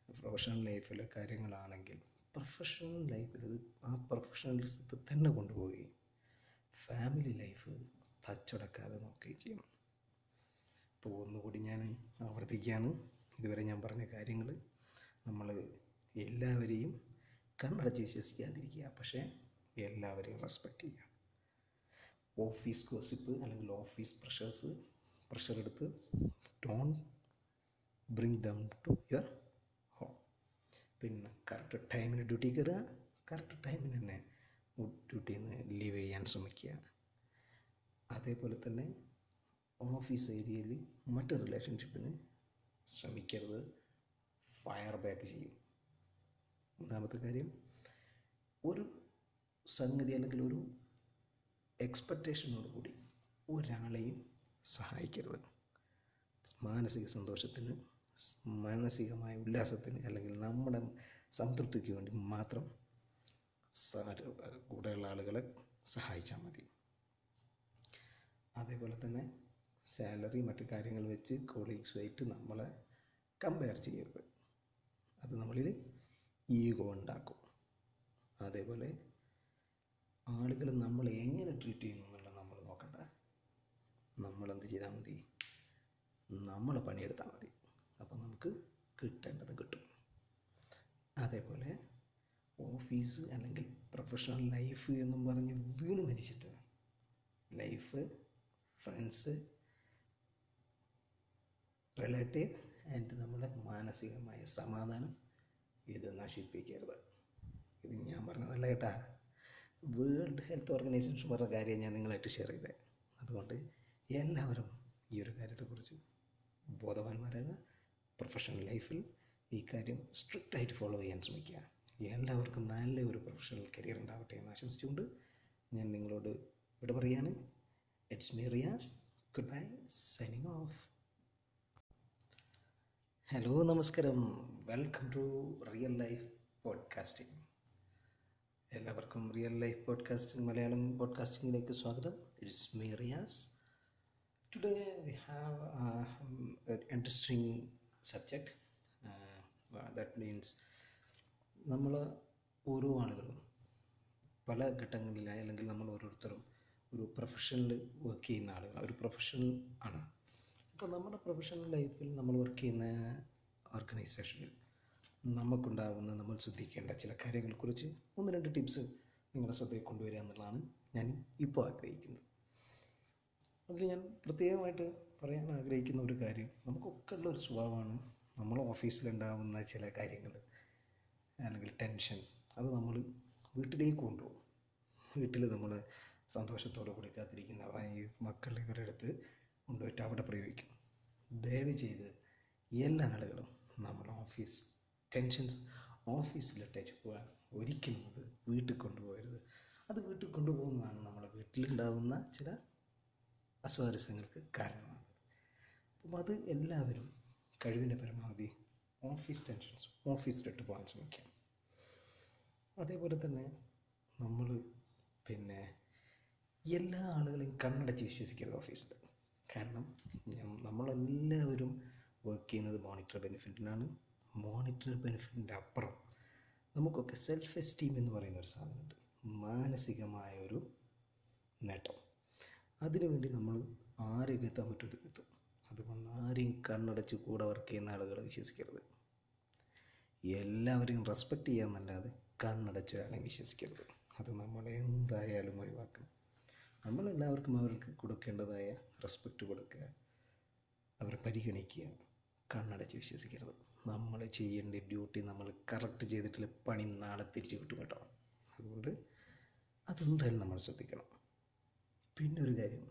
[SPEAKER 1] പ്രൊഫഷണൽ ലൈഫിലെ കാര്യങ്ങളാണെങ്കിൽ പ്രൊഫഷണൽ ലൈഫിൽ അത് ആ പ്രൊഫഷണലിസത്തെ തന്നെ കൊണ്ടുപോവുകയും ഫാമിലി ലൈഫ് തച്ചടക്കാതെ നോക്കുകയും ചെയ്യണം അപ്പോൾ ഒന്നുകൂടി ഞാൻ ആവർത്തിക്കുകയാണ്. ഇതുവരെ ഞാൻ പറഞ്ഞ കാര്യങ്ങൾ നമ്മൾ എല്ലാവരെയും കണ്ണടച്ച് വിശ്വസിക്കാതിരിക്കുക പക്ഷേ എല്ലാവരെയും റെസ്പെക്റ്റ് ചെയ്യുക. ഓഫീസ് ഗോസിപ്പ് അല്ലെങ്കിൽ ഓഫീസ് പ്രഷേഴ്സ് പ്രഷർ എടുത്ത് don't bring them to your home പിന്നെ കറക്റ്റ് ടൈമിന് ഡ്യൂട്ടി കയറുക കറക്റ്റ് ടൈമിന് തന്നെ ഡ്യൂട്ടിയിൽ നിന്ന് ലീവ് ചെയ്യാൻ ശ്രമിക്കുക. അതേപോലെ തന്നെ ഓഫീസ് ഏരിയയിൽ മറ്റ് റിലേഷൻഷിപ്പിന് ശ്രമിക്കരുത്. ഫയർ ബാക്ക് ചെയ്യും. മൂന്നാമത്തെ കാര്യം ഒരു സംഗതി അല്ലെങ്കിൽ ഒരു എക്സ്പെക്റ്റേഷനോട് കൂടി ഒരാളെയും സഹായിക്കരുത്. മാനസിക സന്തോഷത്തിന് മാനസികമായ ഉല്ലാസത്തിന് അല്ലെങ്കിൽ നമ്മുടെ സംതൃപ്തിക്ക് വേണ്ടി മാത്രം കൂടെയുള്ള ആളുകളെ സഹായിച്ചാൽ മതി. അതേപോലെ തന്നെ സാലറി മറ്റു കാര്യങ്ങൾ വെച്ച് കൊളീഗ്സുമായിട്ട് നമ്മളെ കമ്പയർ ചെയ്യരുത്. അത് നമ്മളിൽ ഈഗോ ഉണ്ടാക്കും. അതേപോലെ ആളുകൾ നമ്മളെ എങ്ങനെ ട്രീറ്റ് ചെയ്യുന്നു നമ്മൾ എന്ത് ചെയ്താൽ മതി? നമ്മൾ പണിയെടുത്താൽ മതി. അപ്പോൾ നമുക്ക് കിട്ടേണ്ടത് കിട്ടും. അതേപോലെ ഓഫീസ് അല്ലെങ്കിൽ പ്രൊഫഷണൽ ലൈഫ് എന്നും പറഞ്ഞ് വീണ് മരിച്ചിട്ട് ലൈഫ് ഫ്രണ്ട്സ് റിലേറ്റീവ് ആൻഡ് നമ്മുടെ മാനസികമായ സമാധാനം ഇത് നശിപ്പിക്കരുത്. ഇത് ഞാൻ പറഞ്ഞതല്ല കേട്ടാ. വേൾഡ് ഹെൽത്ത് ഓർഗനൈസേഷൻ പറഞ്ഞ കാര്യം ഞാൻ നിങ്ങളായിട്ട് ഷെയർ ചെയ്തത് അതുകൊണ്ട് എല്ലാവരും ഈ ഒരു കാര്യത്തെക്കുറിച്ച് ബോധവാന്മാരാകുക. പ്രൊഫഷണൽ ലൈഫിൽ ഈ കാര്യം സ്ട്രിക്റ്റായിട്ട് ഫോളോ ചെയ്യാൻ ശ്രമിക്കുക. എല്ലാവർക്കും നല്ല ഒരു പ്രൊഫഷണൽ കരിയർ ഉണ്ടാവട്ടെ എന്ന് ആശംസിച്ചുകൊണ്ട് ഞാൻ നിങ്ങളോട് ഇവിടെ പറയുകയാണ്. It's me Riyas. Goodbye signing off hello നമസ്കാരം. Welcome to real life podcasting എല്ലാവർക്കും റിയൽ ലൈഫ് പോഡ്കാസ്റ്റിംഗ് മലയാളം പോഡ്കാസ്റ്റിംഗിലേക്ക് സ്വാഗതം. It's me Riyas. Today we have interesting subject that means നമ്മൾ ഓരോ ആളുകളും പല ഘട്ടങ്ങളിലായി അല്ലെങ്കിൽ നമ്മൾ ഓരോരുത്തരും ഒരു പ്രൊഫഷനിൽ വർക്ക് ചെയ്യുന്ന ആളുകൾ ഒരു പ്രൊഫഷൻ ആണ്. അപ്പോൾ നമ്മുടെ പ്രൊഫഷണൽ ലൈഫിൽ നമ്മൾ വർക്ക് ചെയ്യുന്ന ഓർഗനൈസേഷനിൽ നമുക്കുണ്ടാകുന്ന നമ്മൾ ശ്രദ്ധിക്കേണ്ട ചില കാര്യങ്ങളെക്കുറിച്ച് ഒന്ന് രണ്ട് ടിപ്സ് നിങ്ങളുടെ ശ്രദ്ധയിൽ കൊണ്ടുവരിക എന്നുള്ളതാണ് ഞാൻ ഇപ്പോൾ ആഗ്രഹിക്കുന്നത്. അതിൽ ഞാൻ പ്രത്യേകമായിട്ട് പറയാൻ ആഗ്രഹിക്കുന്ന ഒരു കാര്യം. നമുക്കൊക്കെ ഉള്ള ഒരു സ്വഭാവമാണ് നമ്മൾ ഓഫീസിലുണ്ടാകുന്ന ചില കാര്യങ്ങൾ അല്ലെങ്കിൽ ടെൻഷൻ. അത് നമ്മൾ വീട്ടിലേക്ക് കൊണ്ടുപോകും. വീട്ടിൽ നമ്മൾ സന്തോഷത്തോടെ കൂടി കാത്തിരിക്കുന്ന ഈ മക്കളുടെ ഇവരുടെ അടുത്ത് കൊണ്ടുപോയിട്ട് അവിടെ പ്രയോഗിക്കും. ദയവ് ചെയ്ത് എല്ലാ ആളുകളും നമ്മൾ ഓഫീസ് ടെൻഷൻസ് ഓഫീസിലിട്ടേച്ച് പോകാൻ ഒരിക്കലും അത് വീട്ടിൽ കൊണ്ടുപോകരുത്. അത് വീട്ടിൽ കൊണ്ടുപോകുന്നതാണ് നമ്മുടെ വീട്ടിലുണ്ടാകുന്ന ചില അസ്വാരസ്യങ്ങൾക്ക് കാരണമാകുന്നത്. അപ്പം അത് എല്ലാവരും കഴിവിന്റെ പരമാവധി ഓഫീസ് ടെൻഷൻസ് ഓഫീസ് ഓഫീസിലിട്ട് പോകാൻ ശ്രമിക്കാം. അതേപോലെ തന്നെ നമ്മൾ പിന്നെ എല്ലാ ആളുകളെയും കണ്ണടച്ച് വിശ്വസിക്കരുത് ഓഫീസിൽ. കാരണം നമ്മളെല്ലാവരും വർക്ക് ചെയ്യുന്നത് മോണിറ്റർ ബെനിഫിറ്റിനാണ് മോണിറ്റർ ബെനിഫിറ്റിന്റെ അപ്പുറം നമുക്കൊക്കെ സെൽഫ് എസ്റ്റീം എന്ന് പറയുന്ന ഒരു സാധനമുണ്ട്. മാനസികമായ ഒരു നേട്ടം. അതിനുവേണ്ടി നമ്മൾ ആരെയൊക്കെ എത്താൻ പറ്റുമോ എത്തും അതുകൊണ്ട് ആരെയും കണ്ണടച്ച് കൂടെ വർക്ക് ചെയ്യുന്ന ആളുകളെ വിശ്വസിക്കരുത്. എല്ലാവരെയും റെസ്പെക്റ്റ് ചെയ്യാമെന്നല്ലാതെ കണ്ണടച്ച് ഒരാളെയും വിശ്വസിക്കരുത്. അത് നമ്മൾ എന്തായാലും ഒഴിവാക്കണം. നമ്മളെല്ലാവർക്കും അവർക്ക് കൊടുക്കേണ്ടതായ റെസ്പെക്റ്റ് കൊടുക്കുക അവരെ പരിഗണിക്കുക കണ്ണടച്ച് വിശ്വസിക്കരുത്. നമ്മൾ ചെയ്യേണ്ട ഡ്യൂട്ടി നമ്മൾ കറക്റ്റ് ചെയ്തിട്ടുള്ള പണി നാളെ തിരിച്ചു കിട്ടും കേട്ടോ. അതുകൊണ്ട് അതെന്തായാലും നമ്മൾ ശ്രദ്ധിക്കണം. പിന്നെ ഒരു കാര്യം.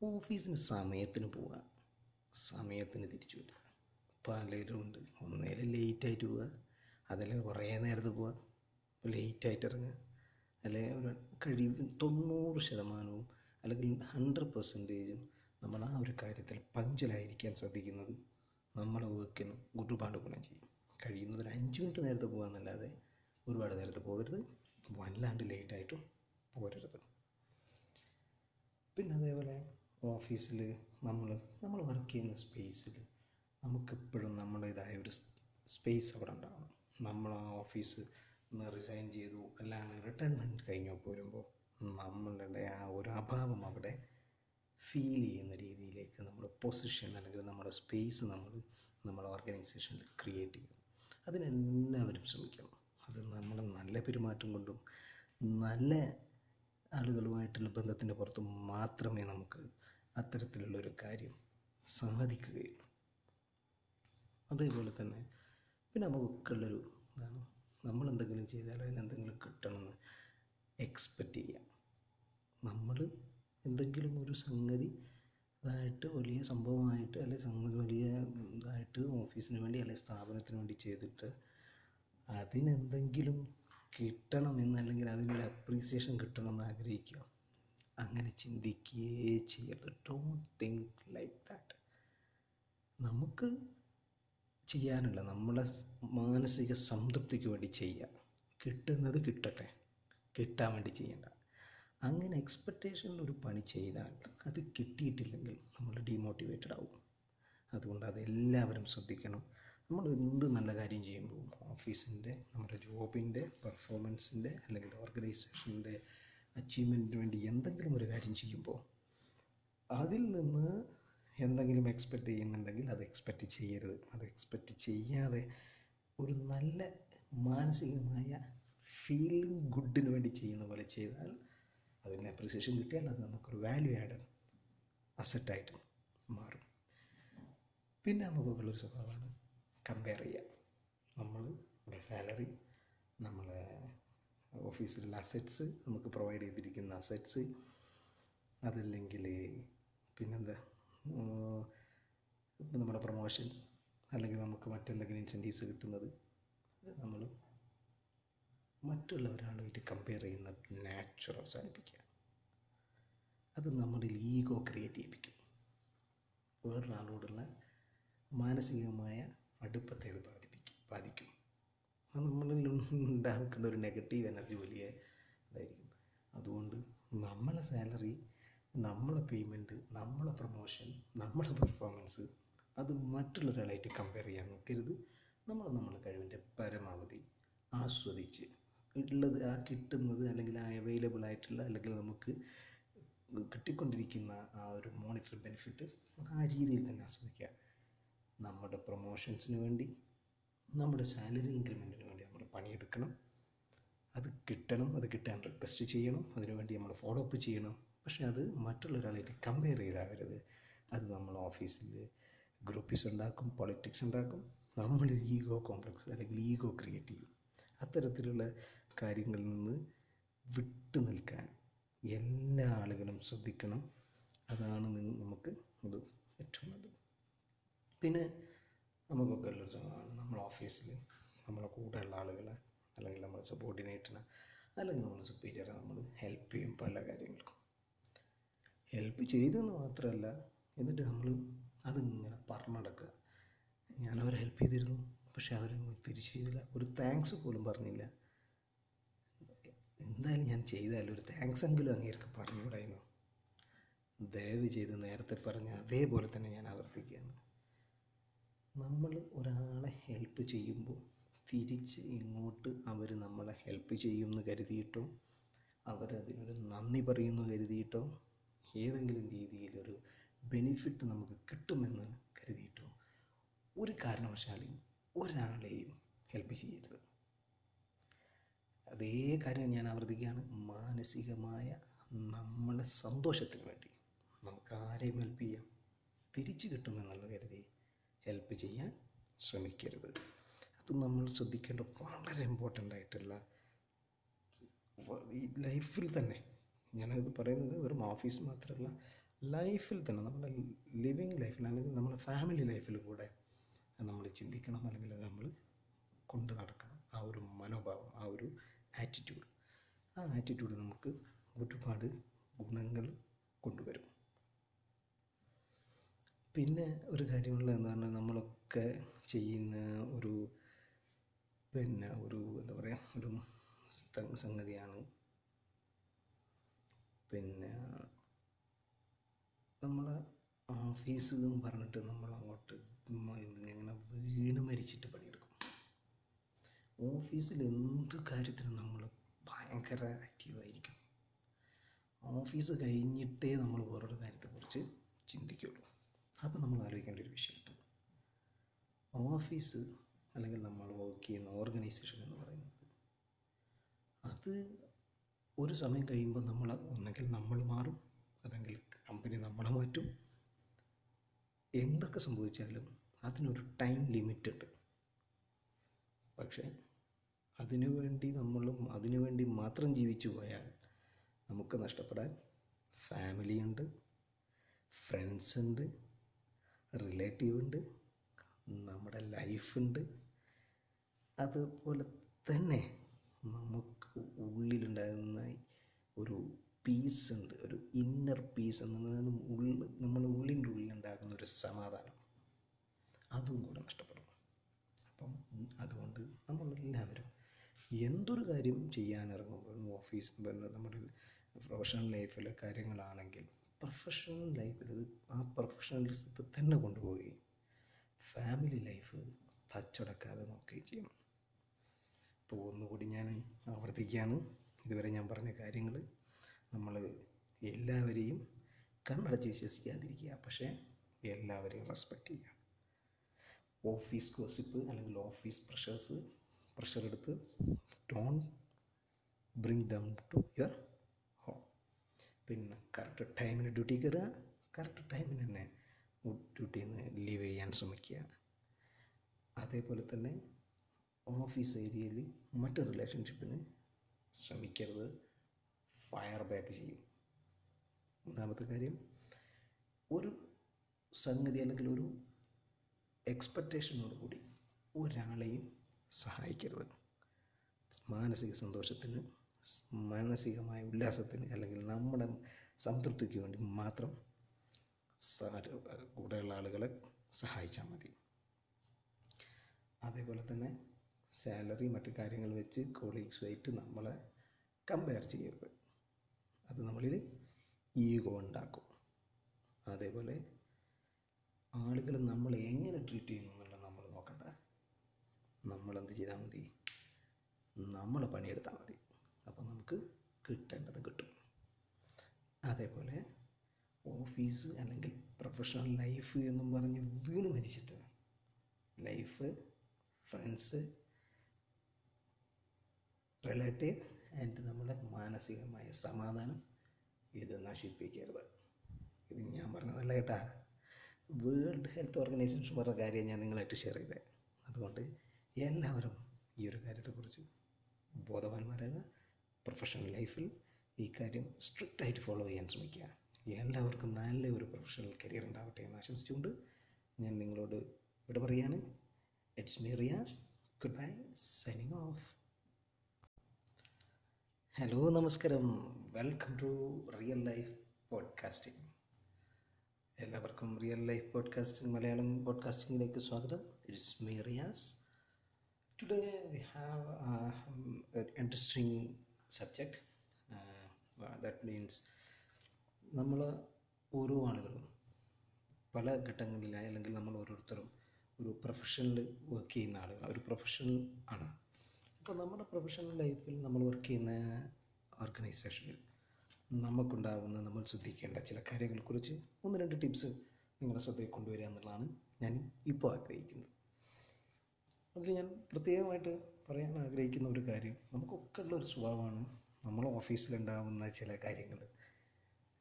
[SPEAKER 1] ഓഫീസിന് സമയത്തിന് പോവുക സമയത്തിന് തിരിച്ചു വരിക. പലരും ഉണ്ട്. ഒന്നേലും ലേറ്റായിട്ട് പോവുക അതല്ലെങ്കിൽ കുറേ നേരത്തെ പോവുക ലേറ്റായിട്ട് ഇറങ്ങുക. അല്ലെങ്കിൽ ഒരു കഴിയും തൊണ്ണൂറ് ശതമാനവും അല്ലെങ്കിൽ ഹൺഡ്രഡ് പെർസെന്റേജും നമ്മൾ ആ ഒരു കാര്യത്തിൽ പഞ്ചലായിരിക്കാൻ ശ്രദ്ധിക്കുന്നത് നമ്മളെ വർക്കിന് ഒരുപാട് ഗുണം ചെയ്യും. കഴിയുന്നത് ഒരു അഞ്ച് മിനിറ്റ് നേരത്തെ പോകാമെന്നല്ലാതെ ഒരുപാട് നേരത്തെ പോകരുത് വല്ലാണ്ട് ലേറ്റായിട്ടും പോരരുത്. പിന്നെ അതേപോലെ ഓഫീസിൽ നമ്മൾ നമ്മൾ വർക്ക് ചെയ്യുന്ന സ്പേസിൽ നമുക്കെപ്പോഴും നമ്മുടേതായ ഒരു സ്പേസ് അവിടെ ഉണ്ടാവണം. നമ്മൾ ആ ഓഫീസ് റിസൈൻ ചെയ്തു അല്ലാണ്ട് റിട്ടയർമെന്റ് കഴിഞ്ഞു പോരുമ്പോൾ നമ്മളുടെ ആ ഒരു അഭാവം അവിടെ ഫീൽ ചെയ്യുന്ന രീതിയിലേക്ക് നമ്മുടെ പൊസിഷൻ അല്ലെങ്കിൽ നമ്മുടെ സ്പേസ് നമ്മൾ നമ്മുടെ ഓർഗനൈസേഷനിൽ ക്രിയേറ്റ് ചെയ്യണം. അതിനെല്ലാവരും ശ്രമിക്കണം. അത് നമ്മൾ നല്ല പെരുമാറ്റം കൊണ്ടും നല്ല ആളുകളുമായിട്ടുള്ള ബന്ധത്തിന്റെ പുറത്ത് മാത്രമേ നമുക്ക് അത്തരത്തിലുള്ളൊരു കാര്യം സാധിക്കുകയുള്ളൂ അതേപോലെ തന്നെ പിന്നെ നമുക്കുള്ളൊരു ഇതാണ്. നമ്മൾ എന്തെങ്കിലും ചെയ്താൽ അതിന് എന്തെങ്കിലും കിട്ടണമെന്ന് എക്സ്പെക്റ്റ് ചെയ്യാം. നമ്മൾ എന്തെങ്കിലും ഒരു സംഗതി ഇതായിട്ട് വലിയ സംഭവമായിട്ട് അല്ലെങ്കിൽ സംഗതി വലിയ ഇതായിട്ട് ഓഫീസിന് വേണ്ടി അല്ലെങ്കിൽ സ്ഥാപനത്തിന് വേണ്ടി ചെയ്തിട്ട് അതിനെന്തെങ്കിലും കിട്ടണമെന്ന് അല്ലെങ്കിൽ അതിനൊരു അപ്രീസിയേഷൻ കിട്ടണമെന്ന് ആഗ്രഹിക്കുക. അങ്ങനെ ചിന്തിക്കുകയേ ചെയ്യരുത്. ഡോണ്ട് തിങ്ക് ലൈക്ക് ദാറ്റ് നമുക്ക് ചെയ്യാനുള്ള നമ്മളെ മാനസിക സംതൃപ്തിക്ക് വേണ്ടി ചെയ്യുക. കിട്ടുന്നത് കിട്ടട്ടെ. കിട്ടാൻ വേണ്ടി ചെയ്യേണ്ട. അങ്ങനെ എക്സ്പെക്റ്റേഷനിൽ ഒരു പണി ചെയ്താൽ അത് കിട്ടിയിട്ടില്ലെങ്കിൽ നമ്മൾ ഡീമോട്ടിവേറ്റഡ് ആവും. അതുകൊണ്ട് അതെല്ലാവരും ശ്രദ്ധിക്കണം. നമ്മൾ എന്ത് നല്ല കാര്യം ചെയ്യുമ്പോൾ ഓഫീസിന്റെ നമ്മുടെ ജോബിന്റെ പെർഫോമൻസിന്റെ അല്ലെങ്കിൽ ഓർഗനൈസേഷന്റെ അച്ചീവ്മെന്റിന് വേണ്ടി എന്തെങ്കിലും ഒരു കാര്യം ചെയ്യുമ്പോൾ അതിൽ നിന്ന് എന്തെങ്കിലും എക്സ്പെക്റ്റ് ചെയ്യുന്നുണ്ടെങ്കിൽ അത് എക്സ്പെക്റ്റ് ചെയ്യരുത്. അത് എക്സ്പെക്റ്റ് ചെയ്യാതെ ഒരു നല്ല മാനസികമായ ഫീലിംഗ് ഗുഡിന് വേണ്ടി ചെയ്യുന്ന പോലെ ചെയ്താൽ അതിന് അപ്രിസിയേഷൻ കിട്ടിയാൽ അത് നമുക്കൊരു വാല്യൂ ആഡ് അസറ്റായിട്ട് മാറും. പിന്നെ നമുക്കുള്ളൊരു സ്വഭാവമാണ് കമ്പയർ ചെയ്യുക നമ്മൾ നമ്മുടെ സാലറി നമ്മളെ ഓഫീസിലുള്ള അസറ്റ്സ് നമുക്ക് പ്രൊവൈഡ് ചെയ്തിരിക്കുന്ന അസറ്റ്സ് അതല്ലെങ്കിൽ പിന്നെന്താ നമ്മുടെ പ്രൊമോഷൻസ് അല്ലെങ്കിൽ നമുക്ക് മറ്റെന്തെങ്കിലും ഇൻസെന്റീവ്സ് കിട്ടുന്നത് നമ്മൾ നമ്മൾ മറ്റുള്ളവരാളുമായിട്ട് കമ്പയർ ചെയ്യുന്ന നാച്ചുറൽ അവസാനിപ്പിക്കുക അത് നമ്മുടെ ഈഗോ ക്രിയേറ്റ് ചെയ്യിപ്പിക്കും. വേറൊരാളോടുള്ള മാനസികമായ അടുപ്പത്തെ അത് ബാധിപ്പിക്കും ബാധിക്കും. അത് നമ്മളിൽ ഉണ്ടാക്കുന്ന ഒരു നെഗറ്റീവ് എനർജി വലിയ ഇതായിരിക്കും. അതുകൊണ്ട് നമ്മളെ സാലറി നമ്മളെ പേയ്മെന്റ് നമ്മളെ പ്രൊമോഷൻ നമ്മളെ പെർഫോമൻസ് അത് മറ്റുള്ളൊരാളായിട്ട് കമ്പയർ ചെയ്യാൻ നോക്കരുത് നമ്മൾ നമ്മളെ കഴിവിന്റെ പരമാവധി ആസ്വദിച്ച് ഉള്ളത് ആ കിട്ടുന്നത് അല്ലെങ്കിൽ ആ അവൈലബിൾ ആയിട്ടുള്ള അല്ലെങ്കിൽ നമുക്ക് കിട്ടിക്കൊണ്ടിരിക്കുന്ന ആ ഒരു മോണിറ്റർ ബെനിഫിറ്റ് ആ രീതിയിൽ തന്നെ ആസ്വദിക്കുക. നമ്മുടെ പ്രൊമോഷൻസിന് വേണ്ടി നമ്മുടെ സാലറി ഇൻക്രിമെന്റിന് വേണ്ടി നമ്മൾ പണിയെടുക്കണം. അത് കിട്ടണം അത് കിട്ടാൻ റിക്വസ്റ്റ് ചെയ്യണം അതിനുവേണ്ടി നമ്മൾ ഫോളോ അപ്പ് ചെയ്യണം. പക്ഷേ അത് മറ്റുള്ള ഒരാളായിട്ട് കമ്പയർ ചെയ്താവരുത്. അത് നമ്മൾ ഓഫീസിൽ ഗ്രൂപ്പീസ് ഉണ്ടാക്കും പൊളിറ്റിക്സ് ഉണ്ടാക്കും നമ്മളൊരു ഈഗോ കോംപ്ലക്സ് അല്ലെങ്കിൽ ഈഗോ ക്രിയേറ്റ് ചെയ്യും. അത്തരത്തിലുള്ള കാര്യങ്ങളിൽ നിന്ന് വിട്ടു നിൽക്കാൻ എല്ലാ ആളുകളും ശ്രദ്ധിക്കണം. അതാണ് നമുക്ക് ഇത് ഏറ്റവും നല്ലത് പിന്നെ നമുക്കൊക്കെ ഉള്ളൊരു സുഖമാണ്. നമ്മൾ ഓഫീസിൽ നമ്മളെ കൂടെയുള്ള ആളുകളെ അല്ലെങ്കിൽ നമ്മൾ സബോർഡിനേറ്റിനെ അല്ലെങ്കിൽ നമ്മൾ സുപ്പീരിയറെ നമ്മൾ ഹെൽപ്പ് ചെയ്യും പല കാര്യങ്ങൾക്കും. ഹെൽപ്പ് ചെയ്തെന്ന് മാത്രമല്ല എന്നിട്ട് നമ്മൾ അതിങ്ങനെ പറഞ്ഞു നടക്കുക ഞാൻ അവരെ ഹെൽപ്പ് ചെയ്തിരുന്നു പക്ഷെ അവർ തിരിച്ചു ചെയ്തില്ല. ഒരു താങ്ക്സ് പോലും പറഞ്ഞില്ല. എന്തായാലും ഞാൻ ചെയ്താലും? ഒരു താങ്ക്സ് എങ്കിലും അങ്ങേർക്ക് പറഞ്ഞുകൂടായിരുന്നു ദയവ് ചെയ്ത് നേരത്തെ പറഞ്ഞ അതേപോലെ തന്നെ ഞാൻ ആവർത്തിക്കുകയാണ്. നമ്മൾ ഒരാളെ ഹെൽപ്പ് ചെയ്യുമ്പോൾ തിരിച്ച് ഇങ്ങോട്ട് അവർ നമ്മളെ ഹെൽപ്പ് ചെയ്യുമെന്ന് കരുതിയിട്ടോ അവരതിനൊരു നന്ദി പറയുമെന്ന് കരുതിയിട്ടോ ഏതെങ്കിലും രീതിയിലൊരു ബെനിഫിറ്റ് നമുക്ക് കിട്ടുമെന്ന് കരുതിയിട്ടോ ഒരു കാരണവശാലും ഒരാളെയും ഹെൽപ്പ് ചെയ്യരുത്. അതേ കാര്യം ഞാൻ ആവർത്തിക്കുകയാണ്. മാനസികമായ നമ്മളെ സന്തോഷത്തിന് വേണ്ടി നമുക്ക് ആരെയും ഹെൽപ്പ് ചെയ്യാം. തിരിച്ചു കിട്ടുമെന്നുള്ള കരുതി ഹെൽപ്പ് ചെയ്യാൻ ശ്രമിക്കരുത്. അത് നമ്മൾ ശ്രദ്ധിക്കേണ്ട വളരെ ഇമ്പോർട്ടന്റ് ആയിട്ടുള്ള ഈ ലൈഫിൽ തന്നെ. ഞാനത് പറയുന്നത് വെറും ഓഫീസ് മാത്രമല്ല ലൈഫിൽ തന്നെ നമ്മുടെ ലിവിങ് ലൈഫിൽ അല്ലെങ്കിൽ നമ്മുടെ ഫാമിലി ലൈഫിലും കൂടെ
[SPEAKER 2] നമ്മൾ ചിന്തിക്കണം അല്ലെങ്കിൽ നമ്മൾ കൊണ്ട് നടക്കണം. ആ ഒരു മനോഭാവം ആ ഒരു ആറ്റിറ്റ്യൂഡ് ആ ആറ്റിറ്റ്യൂഡ് നമുക്ക് ഒരുപാട് ഗുണങ്ങൾ കൊണ്ടുവരും. പിന്നെ ഒരു കാര്യമുള്ളതെന്ന് പറഞ്ഞാൽ നമ്മളൊക്കെ ചെയ്യുന്ന ഒരു പിന്നെ ഒരു എന്താ പറയുക ഒരു സംഗതിയാണ്. പിന്നെ നമ്മൾ ഓഫീസ് എന്ന് പറഞ്ഞിട്ട് നമ്മൾ അങ്ങോട്ട് ഇങ്ങനെ വീണ് മരിച്ചിട്ട് പണിയെടുക്കും. ഓഫീസിൽ എന്ത് കാര്യത്തിനും നമ്മൾ ഭയങ്കര ആക്റ്റീവായിരിക്കും ഓഫീസ് കഴിഞ്ഞിട്ടേ നമ്മൾ വേറൊരു കാര്യത്തെക്കുറിച്ച് ചിന്തിക്കുള്ളൂ. അപ്പോൾ നമ്മൾ ആലോചിക്കേണ്ട ഒരു വിഷയമുണ്ട് ഓഫീസ് അല്ലെങ്കിൽ നമ്മൾ വർക്ക് ചെയ്യുന്ന ഓർഗനൈസേഷൻ എന്ന് പറയുന്നത് അത് ഒരു സമയം കഴിയുമ്പോൾ നമ്മൾ ഒന്നെങ്കിൽ നമ്മൾ മാറും അല്ലെങ്കിൽ കമ്പനി നമ്മളെ മാറ്റും. എന്തൊക്കെ സംഭവിച്ചാലും അതിനൊരു ടൈം ലിമിറ്റ് ഉണ്ട്. പക്ഷേ അതിനു വേണ്ടി നമ്മളും അതിനു വേണ്ടി മാത്രം ജീവിച്ചു പോയാൽ നമുക്ക് നഷ്ടപ്പെടാൻ ഫാമിലിയുണ്ട് ഫ്രണ്ട്സ് ഉണ്ട് റിലേറ്റീവ് ഉണ്ട് നമ്മുടെ ലൈഫുണ്ട് അതുപോലെ തന്നെ നമുക്ക് ഉള്ളിലുണ്ടാകുന്ന ഒരു പീസ് ഉണ്ട് ഒരു ഇന്നർ പീസ് എന്ന് പറഞ്ഞാൽ ഉള്ളിൽ നമ്മുടെ ഉള്ളിന്റെ ഉള്ളിലുണ്ടാകുന്ന ഒരു സമാധാനം. അതും കൂടെ നഷ്ടപ്പെടും അപ്പം അതുകൊണ്ട് നമ്മളെല്ലാവരും എന്തൊരു കാര്യം ചെയ്യാൻ ഇറങ്ങുമ്പോഴും ഓഫീസ് നമ്മുടെ പ്രൊഫഷണൽ ലൈഫിലെ കാര്യങ്ങളാണെങ്കിൽ പ്രൊഫഷണൽ ലൈഫിൽ ആ പ്രൊഫഷണലിസത്തെ തന്നെ കൊണ്ടുപോവുകയും ഫാമിലി ലൈഫ് തച്ചടക്കാതെ നോക്കുകയും ചെയ്യണം ഇപ്പോൾ ഒന്നുകൂടി ഞാൻ ആവർത്തിക്കുകയാണ്. ഇതുവരെ ഞാൻ പറഞ്ഞ കാര്യങ്ങൾ നമ്മൾ എല്ലാവരെയും കണ്ണടച്ച് വിശ്വസിക്കാതിരിക്കുക പക്ഷേ എല്ലാവരെയും റെസ്പെക്റ്റ് ചെയ്യുക. ഓഫീസ് ഗോസിപ്പ് അല്ലെങ്കിൽ ഓഫീസ് പ്രഷേഴ്സ് പ്രഷർ എടുത്ത് don't bring them to your പിന്നെ കറക്റ്റ് ടൈമിന് ഡ്യൂട്ടി കയറുക കറക്റ്റ് ടൈമിന് തന്നെ ഡ്യൂട്ടിയിൽ നിന്ന് ലീവ് ചെയ്യാൻ ശ്രമിക്കുക. അതേപോലെ തന്നെ ഓഫീസ് ഏരിയയിൽ മറ്റ് റിലേഷൻഷിപ്പിന് ശ്രമിക്കരുത്. ഫയർ ബാക്ക് ചെയ്യും. മൂന്നാമത്തെ കാര്യം ഒരു സംഗതി അല്ലെങ്കിൽ ഒരു എക്സ്പെക്റ്റേഷനോട് കൂടി ഒരാളെയും സഹായിക്കരുത്. മാനസിക സന്തോഷത്തിന് മാനസികമായ ഉല്ലാസത്തിന് അല്ലെങ്കിൽ നമ്മുടെ സംതൃപ്തിക്ക് വേണ്ടി മാത്രം കൂടെയുള്ള ആളുകളെ സഹായിച്ചാൽ മതി. അതേപോലെ തന്നെ സാലറി മറ്റു കാര്യങ്ങൾ വെച്ച് കൊളീഗ്സുമായിട്ട് നമ്മളെ കമ്പയർ ചെയ്യരുത്. അത് നമ്മളിൽ ഈഗോ ഉണ്ടാക്കും. അതേപോലെ ആളുകൾ നമ്മൾ എങ്ങനെ ട്രീറ്റ് ചെയ്യുന്നു എന്നുള്ളത് നമ്മൾ നോക്കണ്ട. നമ്മളെന്ത് ചെയ്താൽ മതി? നമ്മൾ പണിയെടുത്താൽ മതി. നമുക്ക് കിട്ടേണ്ടത് കിട്ടും. അതേപോലെ ഓഫീസ് അല്ലെങ്കിൽ പ്രൊഫഷണൽ ലൈഫ് എന്നും പറഞ്ഞ് വീണ് മരിച്ചിട്ട് ലൈഫ് ഫ്രണ്ട്സ് റിലേറ്റീവ് ആൻഡ് നമ്മുടെ മാനസികമായ സമാധാനം ഇത് നശിപ്പിക്കരുത്. ഇത് ഞാൻ പറഞ്ഞതല്ല കേട്ടാ. വേൾഡ് ഹെൽത്ത് ഓർഗനൈസേഷൻ പറഞ്ഞ കാര്യം ഞാൻ നിങ്ങളായിട്ട് ഷെയർ ചെയ്തത് അതുകൊണ്ട് എല്ലാവരും ഈ ഒരു കാര്യത്തെക്കുറിച്ച് ബോധവാന്മാരാകുക. പ്രൊഫഷണൽ ലൈഫിൽ ഈ കാര്യം സ്ട്രിക്റ്റായിട്ട് ഫോളോ ചെയ്യാൻ ശ്രമിക്കുക. എല്ലാവർക്കും നല്ല ഒരു പ്രൊഫഷണൽ കരിയർ ഉണ്ടാവട്ടെ എന്ന് ആശംസിച്ചുകൊണ്ട് ഞാൻ നിങ്ങളോട് ഇവിടെ പറയാണ് it's me Riyas goodbye signing off hello നമസ്കാരം. Welcome to real life podcasting എല്ലാവർക്കും റിയൽ ലൈഫ് പോഡ്കാസ്റ്റിംഗ് മലയാളം പോഡ്കാസ്റ്റിംഗിലേക്ക് സ്വാഗതം. It's me Riyas today we have an interesting that means നമ്മൾ ഓരോ ആളുകളും പല ഘട്ടങ്ങളിലായി അല്ലെങ്കിൽ നമ്മൾ ഓരോരുത്തരും ഒരു പ്രൊഫഷനിൽ വർക്ക് ചെയ്യുന്ന ആളുകൾ ഒരു പ്രൊഫഷണൽ ആണ്. അപ്പോൾ നമ്മുടെ പ്രൊഫഷണൽ ലൈഫിൽ നമ്മൾ വർക്ക് ചെയ്യുന്ന ഓർഗനൈസേഷനിൽ നമുക്കുണ്ടാകുന്ന നമ്മൾ ശ്രദ്ധിക്കേണ്ട ചില കാര്യങ്ങളെക്കുറിച്ച് ഒന്ന് രണ്ട് ടിപ്സ് നിങ്ങളുടെ ശ്രദ്ധയിൽ കൊണ്ടുവരിക എന്നുള്ളതാണ് ഞാൻ ഇപ്പോൾ ആഗ്രഹിക്കുന്നത്. അതിൽ ഞാൻ പ്രത്യേകമായിട്ട് പറയാൻ ആഗ്രഹിക്കുന്ന ഒരു കാര്യം. നമുക്കൊക്കെ ഉള്ള ഒരു സ്വഭാവമാണ് നമ്മൾ ഓഫീസിലുണ്ടാവുന്ന ചില കാര്യങ്ങൾ.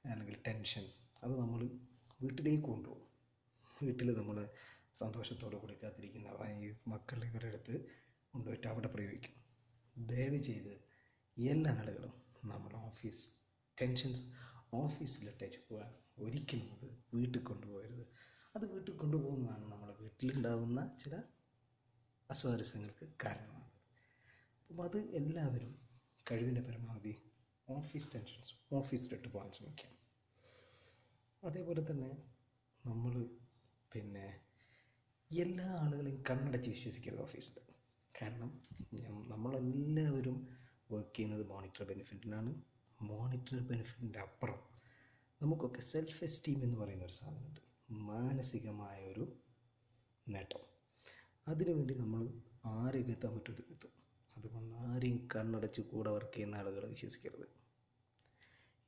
[SPEAKER 2] അല്ലെങ്കിൽ ടെൻഷൻ. അത് നമ്മൾ വീട്ടിലേക്ക് കൊണ്ടുപോകും. വീട്ടിൽ നമ്മൾ സന്തോഷത്തോടെ കൂടി കാത്തിരിക്കുന്ന വൈഫ് മക്കളുടെ ഇവരുടെ അടുത്ത് കൊണ്ടുപോയിട്ട് അവിടെ പ്രയോഗിക്കും. ദയവ് ചെയ്ത് എല്ലാ ആളുകളും നമ്മൾ ഓഫീസ് ടെൻഷൻസ് ഓഫീസിലിട്ടേച്ച് പോകാൻ ഒരിക്കലും അത് വീട്ടിൽ കൊണ്ടുപോകരുത്. അത് വീട്ടിൽ കൊണ്ടുപോകുന്നതാണ് നമ്മുടെ വീട്ടിലുണ്ടാകുന്ന ചില അസ്വാരസ്യങ്ങൾക്ക് കാരണമാകുന്നത്. അപ്പം അത് എല്ലാവരും കഴിവിന്റെ പരമാവധി ഓഫീസ് ടെൻഷൻസ് ഓഫീസ് ഓഫീസിലിട്ട് പോകാൻ ശ്രമിക്കാം അതേപോലെ തന്നെ നമ്മൾ പിന്നെ എല്ലാ ആളുകളെയും കണ്ണടച്ച് വിശ്വസിക്കരുത് ഓഫീസിൽ. കാരണം നമ്മളെല്ലാവരും വർക്ക് ചെയ്യുന്നത് മോണിറ്റർ ബെനിഫിറ്റിനാണ് മോണിറ്റർ ബെനിഫിറ്റിന്റെ അപ്പുറം നമുക്കൊക്കെ സെൽഫ് എസ്റ്റീം എന്ന് പറയുന്ന ഒരു സാധനമുണ്ട്. മാനസികമായ ഒരു നേട്ടം. അതിനുവേണ്ടി നമ്മൾ ആരെയും എത്താൻ പറ്റും എത്തും. അതുകൊണ്ട് ആരെയും കണ്ണടച്ച് കൂടെ വർക്ക് ചെയ്യുന്ന ആളുകളെ വിശ്വസിക്കരുത്.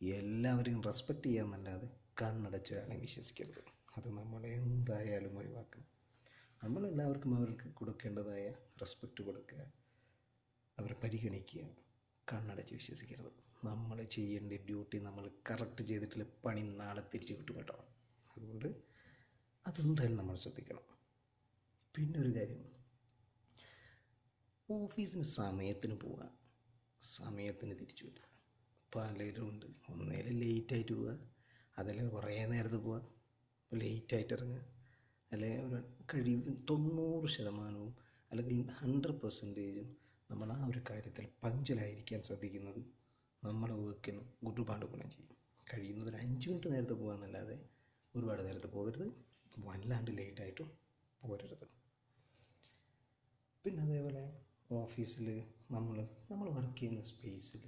[SPEAKER 2] എല്ലാവരെയും റെസ്പെക്റ്റ് ചെയ്യാമെന്നല്ലാതെ കണ്ണടച്ച് ഒരാളെയും വിശ്വസിക്കരുത്. അത് നമ്മൾ എന്തായാലും ഒഴിവാക്കണം നമ്മളെല്ലാവർക്കും അവർക്ക് കൊടുക്കേണ്ടതായ റെസ്പെക്റ്റ് കൊടുക്കുക അവരെ പരിഗണിക്കുക കണ്ണടച്ച് വിശ്വസിക്കരുത്. നമ്മൾ ചെയ്യേണ്ട ഡ്യൂട്ടി നമ്മൾ കറക്റ്റ് ചെയ്തിട്ടുള്ള പണി നാളെ തിരിച്ചു കിട്ടും കേട്ടോ. അതുകൊണ്ട് അതെന്തായാലും നമ്മൾ ശ്രദ്ധിക്കണം. പിന്നെ ഒരു കാര്യം ഓഫീസിന് സമയത്തിന് പോവുക സമയത്തിന് തിരിച്ചു വരിക. പലരും ഉണ്ട് ഒന്നേലും ലേറ്റായിട്ട് പോവുക അതല്ലെങ്കിൽ കുറേ നേരത്തെ പോവുക ലേറ്റായിട്ട് ഇറങ്ങുക. അല്ലെങ്കിൽ ഒരു കഴിവ് തൊണ്ണൂറ് ശതമാനവും അല്ലെങ്കിൽ ഹൺഡ്രഡ് പെർസെന്റേജും നമ്മൾ ആ ഒരു കാര്യത്തിൽ പഞ്ചലായിരിക്കാൻ ശ്രദ്ധിക്കുന്നത് നമ്മളെ വർക്കിന് ഒരുപാട് ഗുണം ചെയ്യും. കഴിയുന്നത് ഒരു അഞ്ച് മിനിറ്റ് നേരത്തെ പോകാമെന്നല്ലാതെ ഒരുപാട് നേരത്തെ പോകരുത്. വല്ലാണ്ട് ലേറ്റായിട്ടും പോരരുത്. പിന്നെ അതേപോലെ ഓഫീസിൽ നമ്മൾ നമ്മൾ വർക്ക് ചെയ്യുന്ന സ്പേസിൽ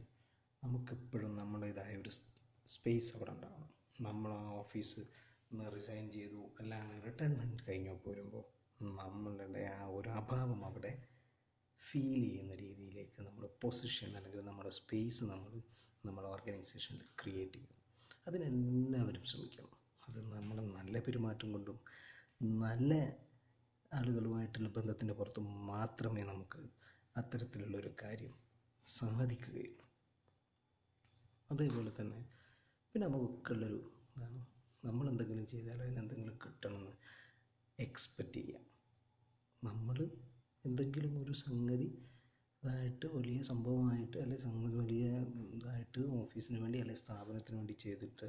[SPEAKER 2] നമുക്കെപ്പോഴും നമ്മുടേതായ ഒരു സ്പേസ് അവിടെ ഉണ്ടാവണം. നമ്മൾ ആ ഓഫീസ് റിസൈൻ ചെയ്തു അല്ലാണ്ട് റിട്ടയർമെന്റ് കഴിഞ്ഞു പോരുമ്പോൾ നമ്മളുടെ ആ ഒരു അഭാവം അവിടെ ഫീൽ ചെയ്യുന്ന രീതിയിലേക്ക് നമ്മുടെ പൊസിഷൻ അല്ലെങ്കിൽ നമ്മുടെ സ്പേസ് നമ്മൾ നമ്മുടെ ഓർഗനൈസേഷനിൽ ക്രിയേറ്റ് ചെയ്യണം അതിനെല്ലാവരും ശ്രമിക്കണം. അത് നമ്മൾ നല്ല പെരുമാറ്റം കൊണ്ടും നല്ല ആളുകളുമായിട്ടുള്ള ബന്ധത്തിന്റെ പുറത്തും മാത്രമേ നമുക്ക് അത്തരത്തിലുള്ളൊരു കാര്യം സാധിക്കുകയുള്ളൂ അതേപോലെ തന്നെ പിന്നെ നമുക്കുള്ളൊരു ഇതാണ്. നമ്മൾ എന്തെങ്കിലും ചെയ്താൽ അതിനെന്തെങ്കിലും കിട്ടണമെന്ന് എക്സ്പെക്റ്റ് ചെയ്യാം. നമ്മൾ എന്തെങ്കിലും ഒരു സംഗതി ഇതായിട്ട് വലിയ സംഭവമായിട്ട് അല്ലെങ്കിൽ സംഗതി വലിയ ഇതായിട്ട് ഓഫീസിന് വേണ്ടി അല്ലെങ്കിൽ സ്ഥാപനത്തിന് വേണ്ടി ചെയ്തിട്ട്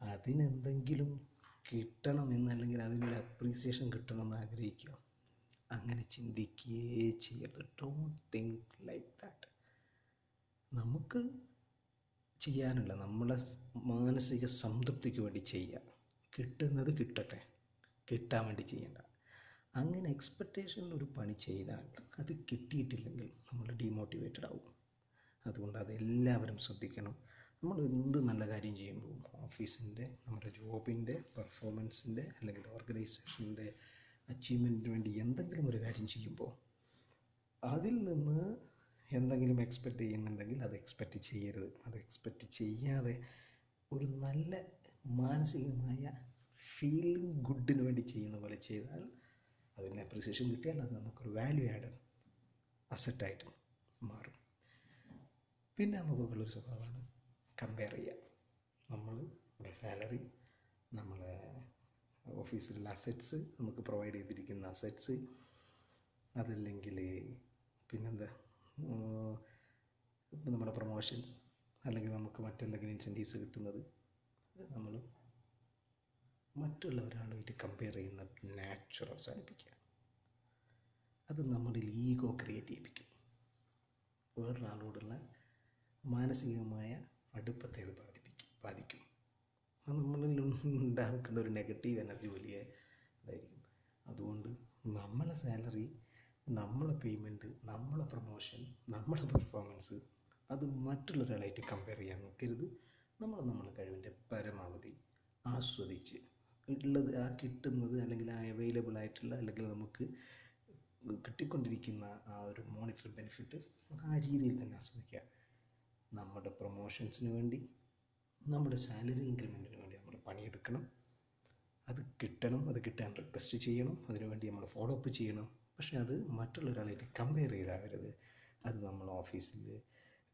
[SPEAKER 2] അതിനെന്തെങ്കിലും കിട്ടണമെന്ന് അല്ലെങ്കിൽ അതിനൊരു അപ്രീസിയേഷൻ കിട്ടണമെന്ന് ആഗ്രഹിക്കുക. അങ്ങനെ ചിന്തിക്കുകയേ ചെയ്യരുത്. ഡോണ്ട് തിങ്ക് ലൈക്ക് ദാറ്റ് നമുക്ക് ചെയ്യാനുള്ള നമ്മുടെ മാനസിക സംതൃപ്തിക്ക് വേണ്ടി ചെയ്യുക കിട്ടുന്നത് കിട്ടട്ടെ. കിട്ടാൻ വേണ്ടി ചെയ്യണ്ട. അങ്ങനെ എക്സ്പെക്റ്റേഷൻ ഒരു പണി ചെയ്താൽ അത് കിട്ടിയിട്ടില്ലെങ്കിൽ നമ്മൾ ഡീമോട്ടിവേറ്റഡ് ആവും. അതുകൊണ്ട് അതെല്ലാവരും ശ്രദ്ധിക്കണം. നമ്മൾ എന്ത് നല്ല കാര്യം ചെയ്യുമ്പോൾ ഓഫീസിന്റെ നമ്മുടെ ജോബിന്റെ പെർഫോമൻസിന്റെ അല്ലെങ്കിൽ ഓർഗനൈസേഷന്റെ അച്ചീവ്മെന്റിന് വേണ്ടി എന്തെങ്കിലും ഒരു കാര്യം ചെയ്യുമ്പോൾ അതിൽ നിന്ന് എന്തെങ്കിലും എക്സ്പെക്റ്റ് ചെയ്യുന്നുണ്ടെങ്കിൽ അത് എക്സ്പെക്റ്റ് ചെയ്യരുത്. അത് എക്സ്പെക്റ്റ് ചെയ്യാതെ ഒരു നല്ല മാനസികമായ ഫീലിംഗ് ഗുഡിന് വേണ്ടി ചെയ്യുന്ന പോലെ ചെയ്താൽ അതിന് അപ്രിസിയേഷൻ കിട്ടിയാൽ അത് നമുക്കൊരു വാല്യൂ ആഡഡ് അസറ്റായിട്ട് മാറും. പിന്നെ നമുക്കുള്ളൊരു സ്വഭാവമാണ് കമ്പയർ ചെയ്യുക. നമ്മൾ നമ്മുടെ സാലറി നമ്മളെ ഓഫീസിലുള്ള അസറ്റ്സ് നമുക്ക് പ്രൊവൈഡ് ചെയ്തിരിക്കുന്ന അസറ്റ്സ് അതല്ലെങ്കിൽ പിന്നെന്താ? നമ്മുടെ പ്രൊമോഷൻസ് അല്ലെങ്കിൽ നമുക്ക് മറ്റെന്തെങ്കിലും ഇൻസെന്റീവ്സ് കിട്ടുന്നത് അത് നമ്മൾ മറ്റുള്ള ഒരാളുമായിട്ട് കമ്പയർ ചെയ്യുന്ന നാച്ചുറൽ അവസാനിപ്പിക്കുക അത് നമ്മുടെ ഈഗോ ക്രിയേറ്റ് ചെയ്യിപ്പിക്കും. വേറൊരാളോടുള്ള മാനസികമായ അടുപ്പത്തെ അത് ബാധിപ്പിക്കും ബാധിക്കും. അത് നമ്മളിൽ ഉണ്ടാക്കുന്ന ഒരു നെഗറ്റീവ് എനർജി വലിയ ഇതായിരിക്കും. അതുകൊണ്ട് നമ്മളെ സാലറി നമ്മളെ പേയ്മെന്റ് നമ്മളെ പ്രൊമോഷൻ നമ്മളെ പെർഫോമൻസ് അത് മറ്റുള്ളൊരാളായിട്ട് കമ്പയർ ചെയ്യാൻ നോക്കരുത്. നമ്മൾ നമ്മളെ കഴിവിന്റെ പരമാവധി ആസ്വദിച്ച് ഉള്ളത് ആ കിട്ടുന്നത് അല്ലെങ്കിൽ ആ അവൈലബിൾ ആയിട്ടുള്ള അല്ലെങ്കിൽ നമുക്ക് കിട്ടിക്കൊണ്ടിരിക്കുന്ന ആ ഒരു മോണിറ്റർ ബെനിഫിറ്റ് അത് ആ രീതിയിൽ തന്നെ ആസ്വദിക്കുക. നമ്മുടെ പ്രൊമോഷൻസിന് വേണ്ടി നമ്മുടെ സാലറി ഇൻക്രിമെന്റിന് വേണ്ടി നമ്മൾ പണിയെടുക്കണം. അത് കിട്ടണം അത് കിട്ടാൻ റിക്വസ്റ്റ് ചെയ്യണം അതിനുവേണ്ടി നമ്മൾ ഫോളോ അപ്പ് ചെയ്യണം. പക്ഷേ അത് മറ്റുള്ളൊരാളായിട്ട് കമ്പയർ ചെയ്താവരുത്. അത് നമ്മൾ ഓഫീസിൽ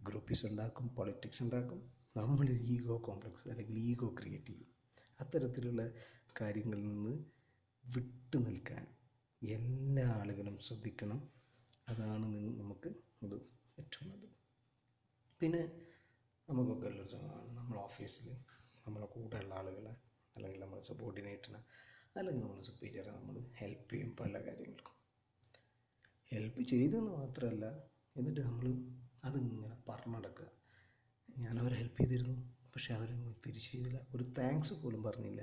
[SPEAKER 2] ഗ്രൂപ്പീസ് ഉണ്ടാക്കും പൊളിറ്റിക്സ് ഉണ്ടാക്കും. നമ്മളൊരു ഈഗോ കോംപ്ലക്സ് അല്ലെങ്കിൽ ഈഗോ ക്രിയേറ്റ് ചെയ്യും. അത്തരത്തിലുള്ള കാര്യങ്ങളിൽ നിന്ന് വിട്ടു നിൽക്കാൻ എല്ലാ ആളുകളും ശ്രദ്ധിക്കണം. അതാണ് നമുക്ക് അത് ഏറ്റവും നല്ലത്. പിന്നെ നമുക്കൊക്കെ സ്വഭാവമാണ് നമ്മൾ ഓഫീസിൽ നമ്മളെ കൂടെയുള്ള ആളുകളെ അല്ലെങ്കിൽ നമ്മുടെ സബോർഡിനേറ്റിനെ അല്ലെങ്കിൽ നമ്മൾ സുപ്പീരിയറെ നമ്മൾ ഹെൽപ്പ് ചെയ്യും പല കാര്യങ്ങൾക്കും. ഹെൽപ്പ് ചെയ്തെന്ന് മാത്രമല്ല എന്നിട്ട് നമ്മൾ അതിങ്ങനെ പറഞ്ഞടക്കുക. ഞാൻ അവരെ ഹെൽപ്പ് ചെയ്തിരുന്നു പക്ഷെ അവർ തിരിച്ചു ചെയ്തില്ല. ഒരു താങ്ക്സ് പോലും പറഞ്ഞില്ല.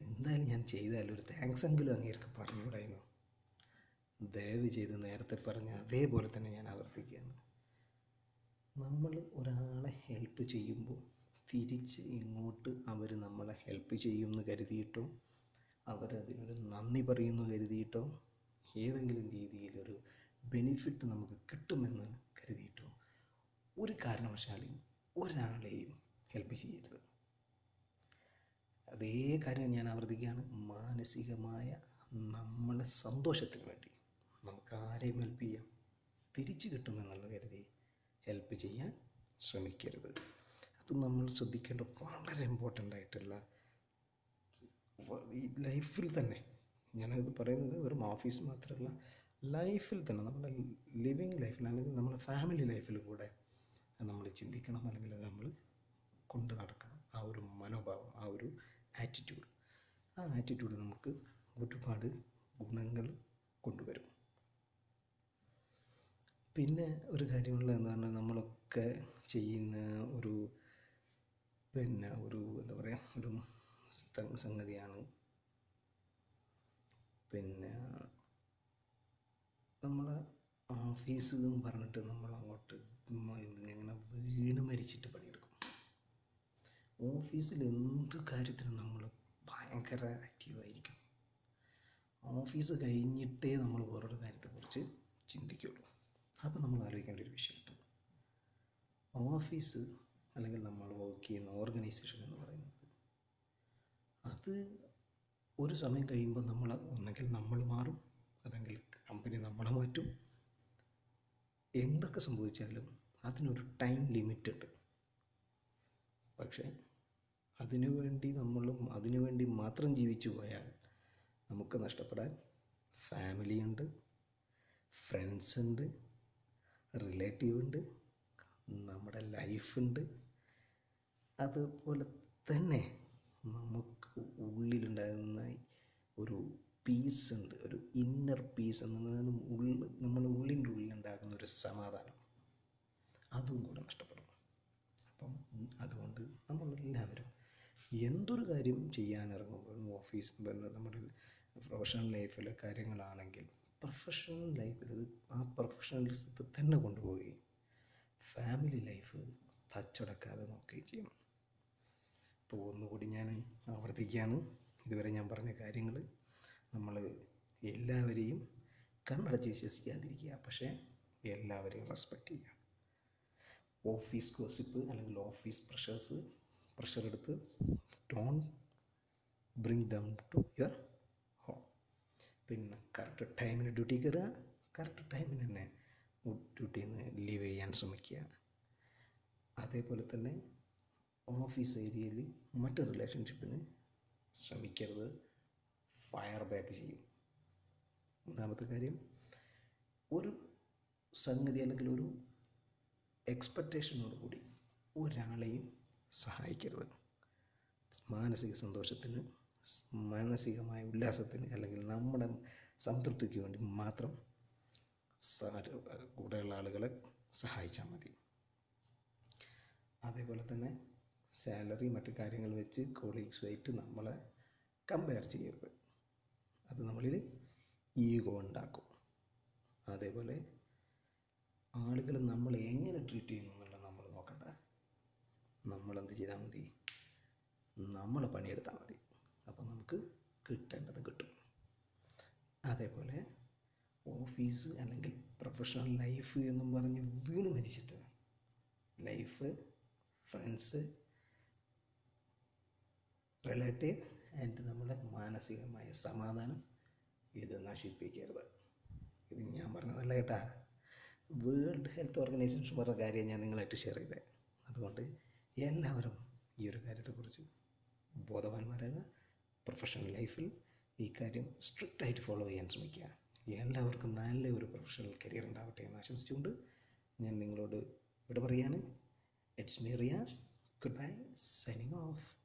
[SPEAKER 2] എന്തായാലും ഞാൻ ചെയ്താലും ഒരു താങ്ക്സ് എങ്കിലും അങ്ങേർക്ക് പറഞ്ഞുകൂടായിരുന്നു ദയവ് ചെയ്ത് നേരത്തെ പറഞ്ഞ അതേപോലെ തന്നെ ഞാൻ ആവർത്തിക്കുകയാണ്. നമ്മൾ ഒരാളെ ഹെൽപ്പ് ചെയ്യുമ്പോൾ തിരിച്ച് ഇങ്ങോട്ട് അവർ നമ്മളെ ഹെൽപ്പ് ചെയ്യുമെന്ന് കരുതിയിട്ടോ അവരതിനൊരു നന്ദി പറയുമെന്ന് കരുതിയിട്ടോ ഏതെങ്കിലും രീതിയിലൊരു ബെനിഫിറ്റ് നമുക്ക് കിട്ടുമെന്ന് കരുതിയിട്ടോ ഒരു കാരണവശാലും ഒരാളെയും ഹെൽപ്പ് ചെയ്യരുത്. അതേ കാര്യം ഞാൻ ആവർത്തിക്കുകയാണ്. മാനസികമായ നമ്മളെ സന്തോഷത്തിന് വേണ്ടി നമുക്ക് ആരെയും ഹെൽപ്പ് ചെയ്യാം. തിരിച്ചു കിട്ടുമെന്നുള്ള കരുതി ഹെൽപ്പ് ചെയ്യാൻ ശ്രമിക്കരുത്. അത് നമ്മൾ ശ്രദ്ധിക്കേണ്ട വളരെ ഇമ്പോർട്ടന്റ് ആയിട്ടുള്ള ഈ ലൈഫിൽ തന്നെ. ഞാനത് പറയുന്നത് വെറും ഓഫീസ് മാത്രമല്ല ലൈഫിൽ തന്നെ നമ്മുടെ ലിവിങ് ലൈഫിൽ അല്ലെങ്കിൽ നമ്മുടെ ഫാമിലി ലൈഫിലും കൂടെ നമ്മൾ ചിന്തിക്കണം അല്ലെങ്കിൽ അത് നമ്മൾ കൊണ്ടു നടക്കണം. ആ ഒരു മനോഭാവം ആ ഒരു ആറ്റിറ്റ്യൂഡ് ആ ആറ്റിറ്റ്യൂഡ് നമുക്ക് ഒരുപാട് ഗുണങ്ങൾ കൊണ്ടുവരും. പിന്നെ ഒരു കാര്യമുള്ള എന്ന് പറഞ്ഞാൽ നമ്മളൊക്കെ ചെയ്യുന്ന ഒരു പിന്നെ ഒരു എന്താ പറയുക ഒരു സംഗതിയാണ്. പിന്നെ നമ്മളെ ഓഫീസ് എന്ന് പറഞ്ഞിട്ട് നമ്മൾ അങ്ങോട്ട് ഇങ്ങനെ വീണ് മരിച്ചിട്ട് പണിയെടുക്കും. ഓഫീസിൽ എന്ത് കാര്യത്തിനും നമ്മൾ ഭയങ്കര ആക്റ്റീവായിരിക്കും ഓഫീസ് കഴിഞ്ഞിട്ടേ നമ്മൾ വേറൊരു കാര്യത്തെക്കുറിച്ച് ചിന്തിക്കുള്ളൂ. അപ്പോൾ നമ്മൾ ആലോചിക്കേണ്ട ഒരു വിഷയമുണ്ട് ഓഫീസ് അല്ലെങ്കിൽ നമ്മൾ വർക്ക് ചെയ്യുന്ന ഓർഗനൈസേഷൻ എന്ന് പറയുന്നത് അത് ഒരു സമയം കഴിയുമ്പോൾ നമ്മൾ ഒന്നെങ്കിൽ നമ്മൾ മാറും അല്ലെങ്കിൽ കമ്പനി നമ്മളെ മാറ്റും. എന്തൊക്കെ സംഭവിച്ചാലും അതിനൊരു ടൈം ലിമിറ്റ് ഉണ്ട്. പക്ഷേ അതിനു വേണ്ടി നമ്മളും അതിനു വേണ്ടി മാത്രം ജീവിച്ചു പോയാൽ നമുക്ക് നഷ്ടപ്പെടാൻ ഫാമിലിയുണ്ട് ഫ്രണ്ട്സ് ഉണ്ട് റിലേറ്റീവ് ഉണ്ട് നമ്മുടെ ലൈഫുണ്ട് അതുപോലെ തന്നെ നമുക്ക് ഉള്ളിലുണ്ടാകുന്ന ഒരു പീസ് ഉണ്ട് ഒരു ഇന്നർ പീസ് എന്ന് പറഞ്ഞാൽ ഉള്ളിൽ നമ്മുടെ ഉള്ളിന്റെ ഉള്ളിലുണ്ടാകുന്ന ഒരു സമാധാനം. അതും കൂടെ നഷ്ടപ്പെടും അപ്പം അതുകൊണ്ട് നമ്മളെല്ലാവരും എന്തൊരു കാര്യം ചെയ്യാനിറങ്ങുമ്പോഴും ഓഫീസ് നമ്മുടെ പ്രൊഫഷണൽ ലൈഫിലെ കാര്യങ്ങളാണെങ്കിൽ പ്രൊഫഷണൽ ലൈഫിൽ അത് ആ പ്രൊഫഷണലിസത്തെ തന്നെ കൊണ്ടുപോവുകയും ഫാമിലി ലൈഫ് തച്ചടക്കാതെ നോക്കുകയും ചെയ്യണം അപ്പോൾ ഒന്നുകൂടി ഞാൻ ആവർത്തിക്കുകയാണ്. ഇതുവരെ ഞാൻ പറഞ്ഞ കാര്യങ്ങൾ നമ്മൾ എല്ലാവരെയും കണ്ണടച്ച് വിശ്വസിക്കാതിരിക്കുക. പക്ഷേ എല്ലാവരെയും റെസ്പെക്റ്റ് ചെയ്യുക. ഓഫീസ് ഗോസിപ്പ് അല്ലെങ്കിൽ ഓഫീസ് പ്രഷേഴ്സ് പ്രഷർ എടുത്ത് don't bring them to your പിന്നെ കറക്റ്റ് ടൈമിന് ഡ്യൂട്ടി കയറുക കറക്റ്റ് ടൈമിന് തന്നെ ഡ്യൂട്ടിയിൽ നിന്ന് ലീവ് ചെയ്യാൻ ശ്രമിക്കുക. അതേപോലെ തന്നെ ഓഫീസ് ഏരിയയിൽ മറ്റ് റിലേഷൻഷിപ്പിന് ശ്രമിക്കരുത്. ഫയർ ബാക്ക് ചെയ്യും. മൂന്നാമത്തെ കാര്യം ഒരു സംഗതി അല്ലെങ്കിൽ ഒരു എക്സ്പെക്റ്റേഷനോട് കൂടി ഒരാളെയും സഹായിക്കരുത്. മാനസിക സന്തോഷത്തിന് മാനസികമായ ഉല്ലാസത്തിന് അല്ലെങ്കിൽ നമ്മുടെ സംതൃപ്തിക്ക് വേണ്ടി മാത്രം കൂടെയുള്ള ആളുകളെ സഹായിച്ചാൽ മതി. അതേപോലെ തന്നെ സാലറി മറ്റു കാര്യങ്ങൾ വെച്ച് കൊളീഗ്സുമായിട്ട് നമ്മളെ കമ്പയർ ചെയ്യരുത്. അത് നമ്മളിൽ ഈഗോ ഉണ്ടാക്കും. അതേപോലെ ആളുകൾ നമ്മൾ എങ്ങനെ ട്രീറ്റ് ചെയ്യുന്നു എന്നുള്ളത് നമ്മൾ നോക്കണ്ട. നമ്മളെന്ത് ചെയ്താൽ മതി? നമ്മൾ പണിയെടുത്താൽ മതി. നമുക്ക് കിട്ടേണ്ടത് കിട്ടും. അതേപോലെ ഓഫീസ് അല്ലെങ്കിൽ പ്രൊഫഷണൽ ലൈഫ് എന്നും പറഞ്ഞ് വീണ് മരിച്ചിട്ട് ലൈഫ് ഫ്രണ്ട്സ് റിലേറ്റീവ് ആൻഡ് നമ്മുടെ മാനസികമായ സമാധാനം ഇത് നശിപ്പിക്കരുത്. ഇത് ഞാൻ പറഞ്ഞതല്ല കേട്ടാ. വേൾഡ് ഹെൽത്ത് ഓർഗനൈസേഷൻ പറഞ്ഞ കാര്യം ഞാൻ നിങ്ങളായിട്ട് ഷെയർ ചെയ്തത് അതുകൊണ്ട് എല്ലാവരും ഈ ഒരു കാര്യത്തെക്കുറിച്ച് ബോധവാന്മാരാകുക. പ്രൊഫഷണൽ ലൈഫിൽ ഈ കാര്യം സ്ട്രിക്റ്റായിട്ട് ഫോളോ ചെയ്യാൻ ശ്രമിക്കുക. എല്ലാവർക്കും നല്ല ഒരു പ്രൊഫഷണൽ കരിയർ ഉണ്ടാവട്ടെ എന്ന് ആശംസിച്ചുകൊണ്ട് ഞാൻ നിങ്ങളോട് ഇവിടെ പറയാണ് it's me Riyas goodbye signing off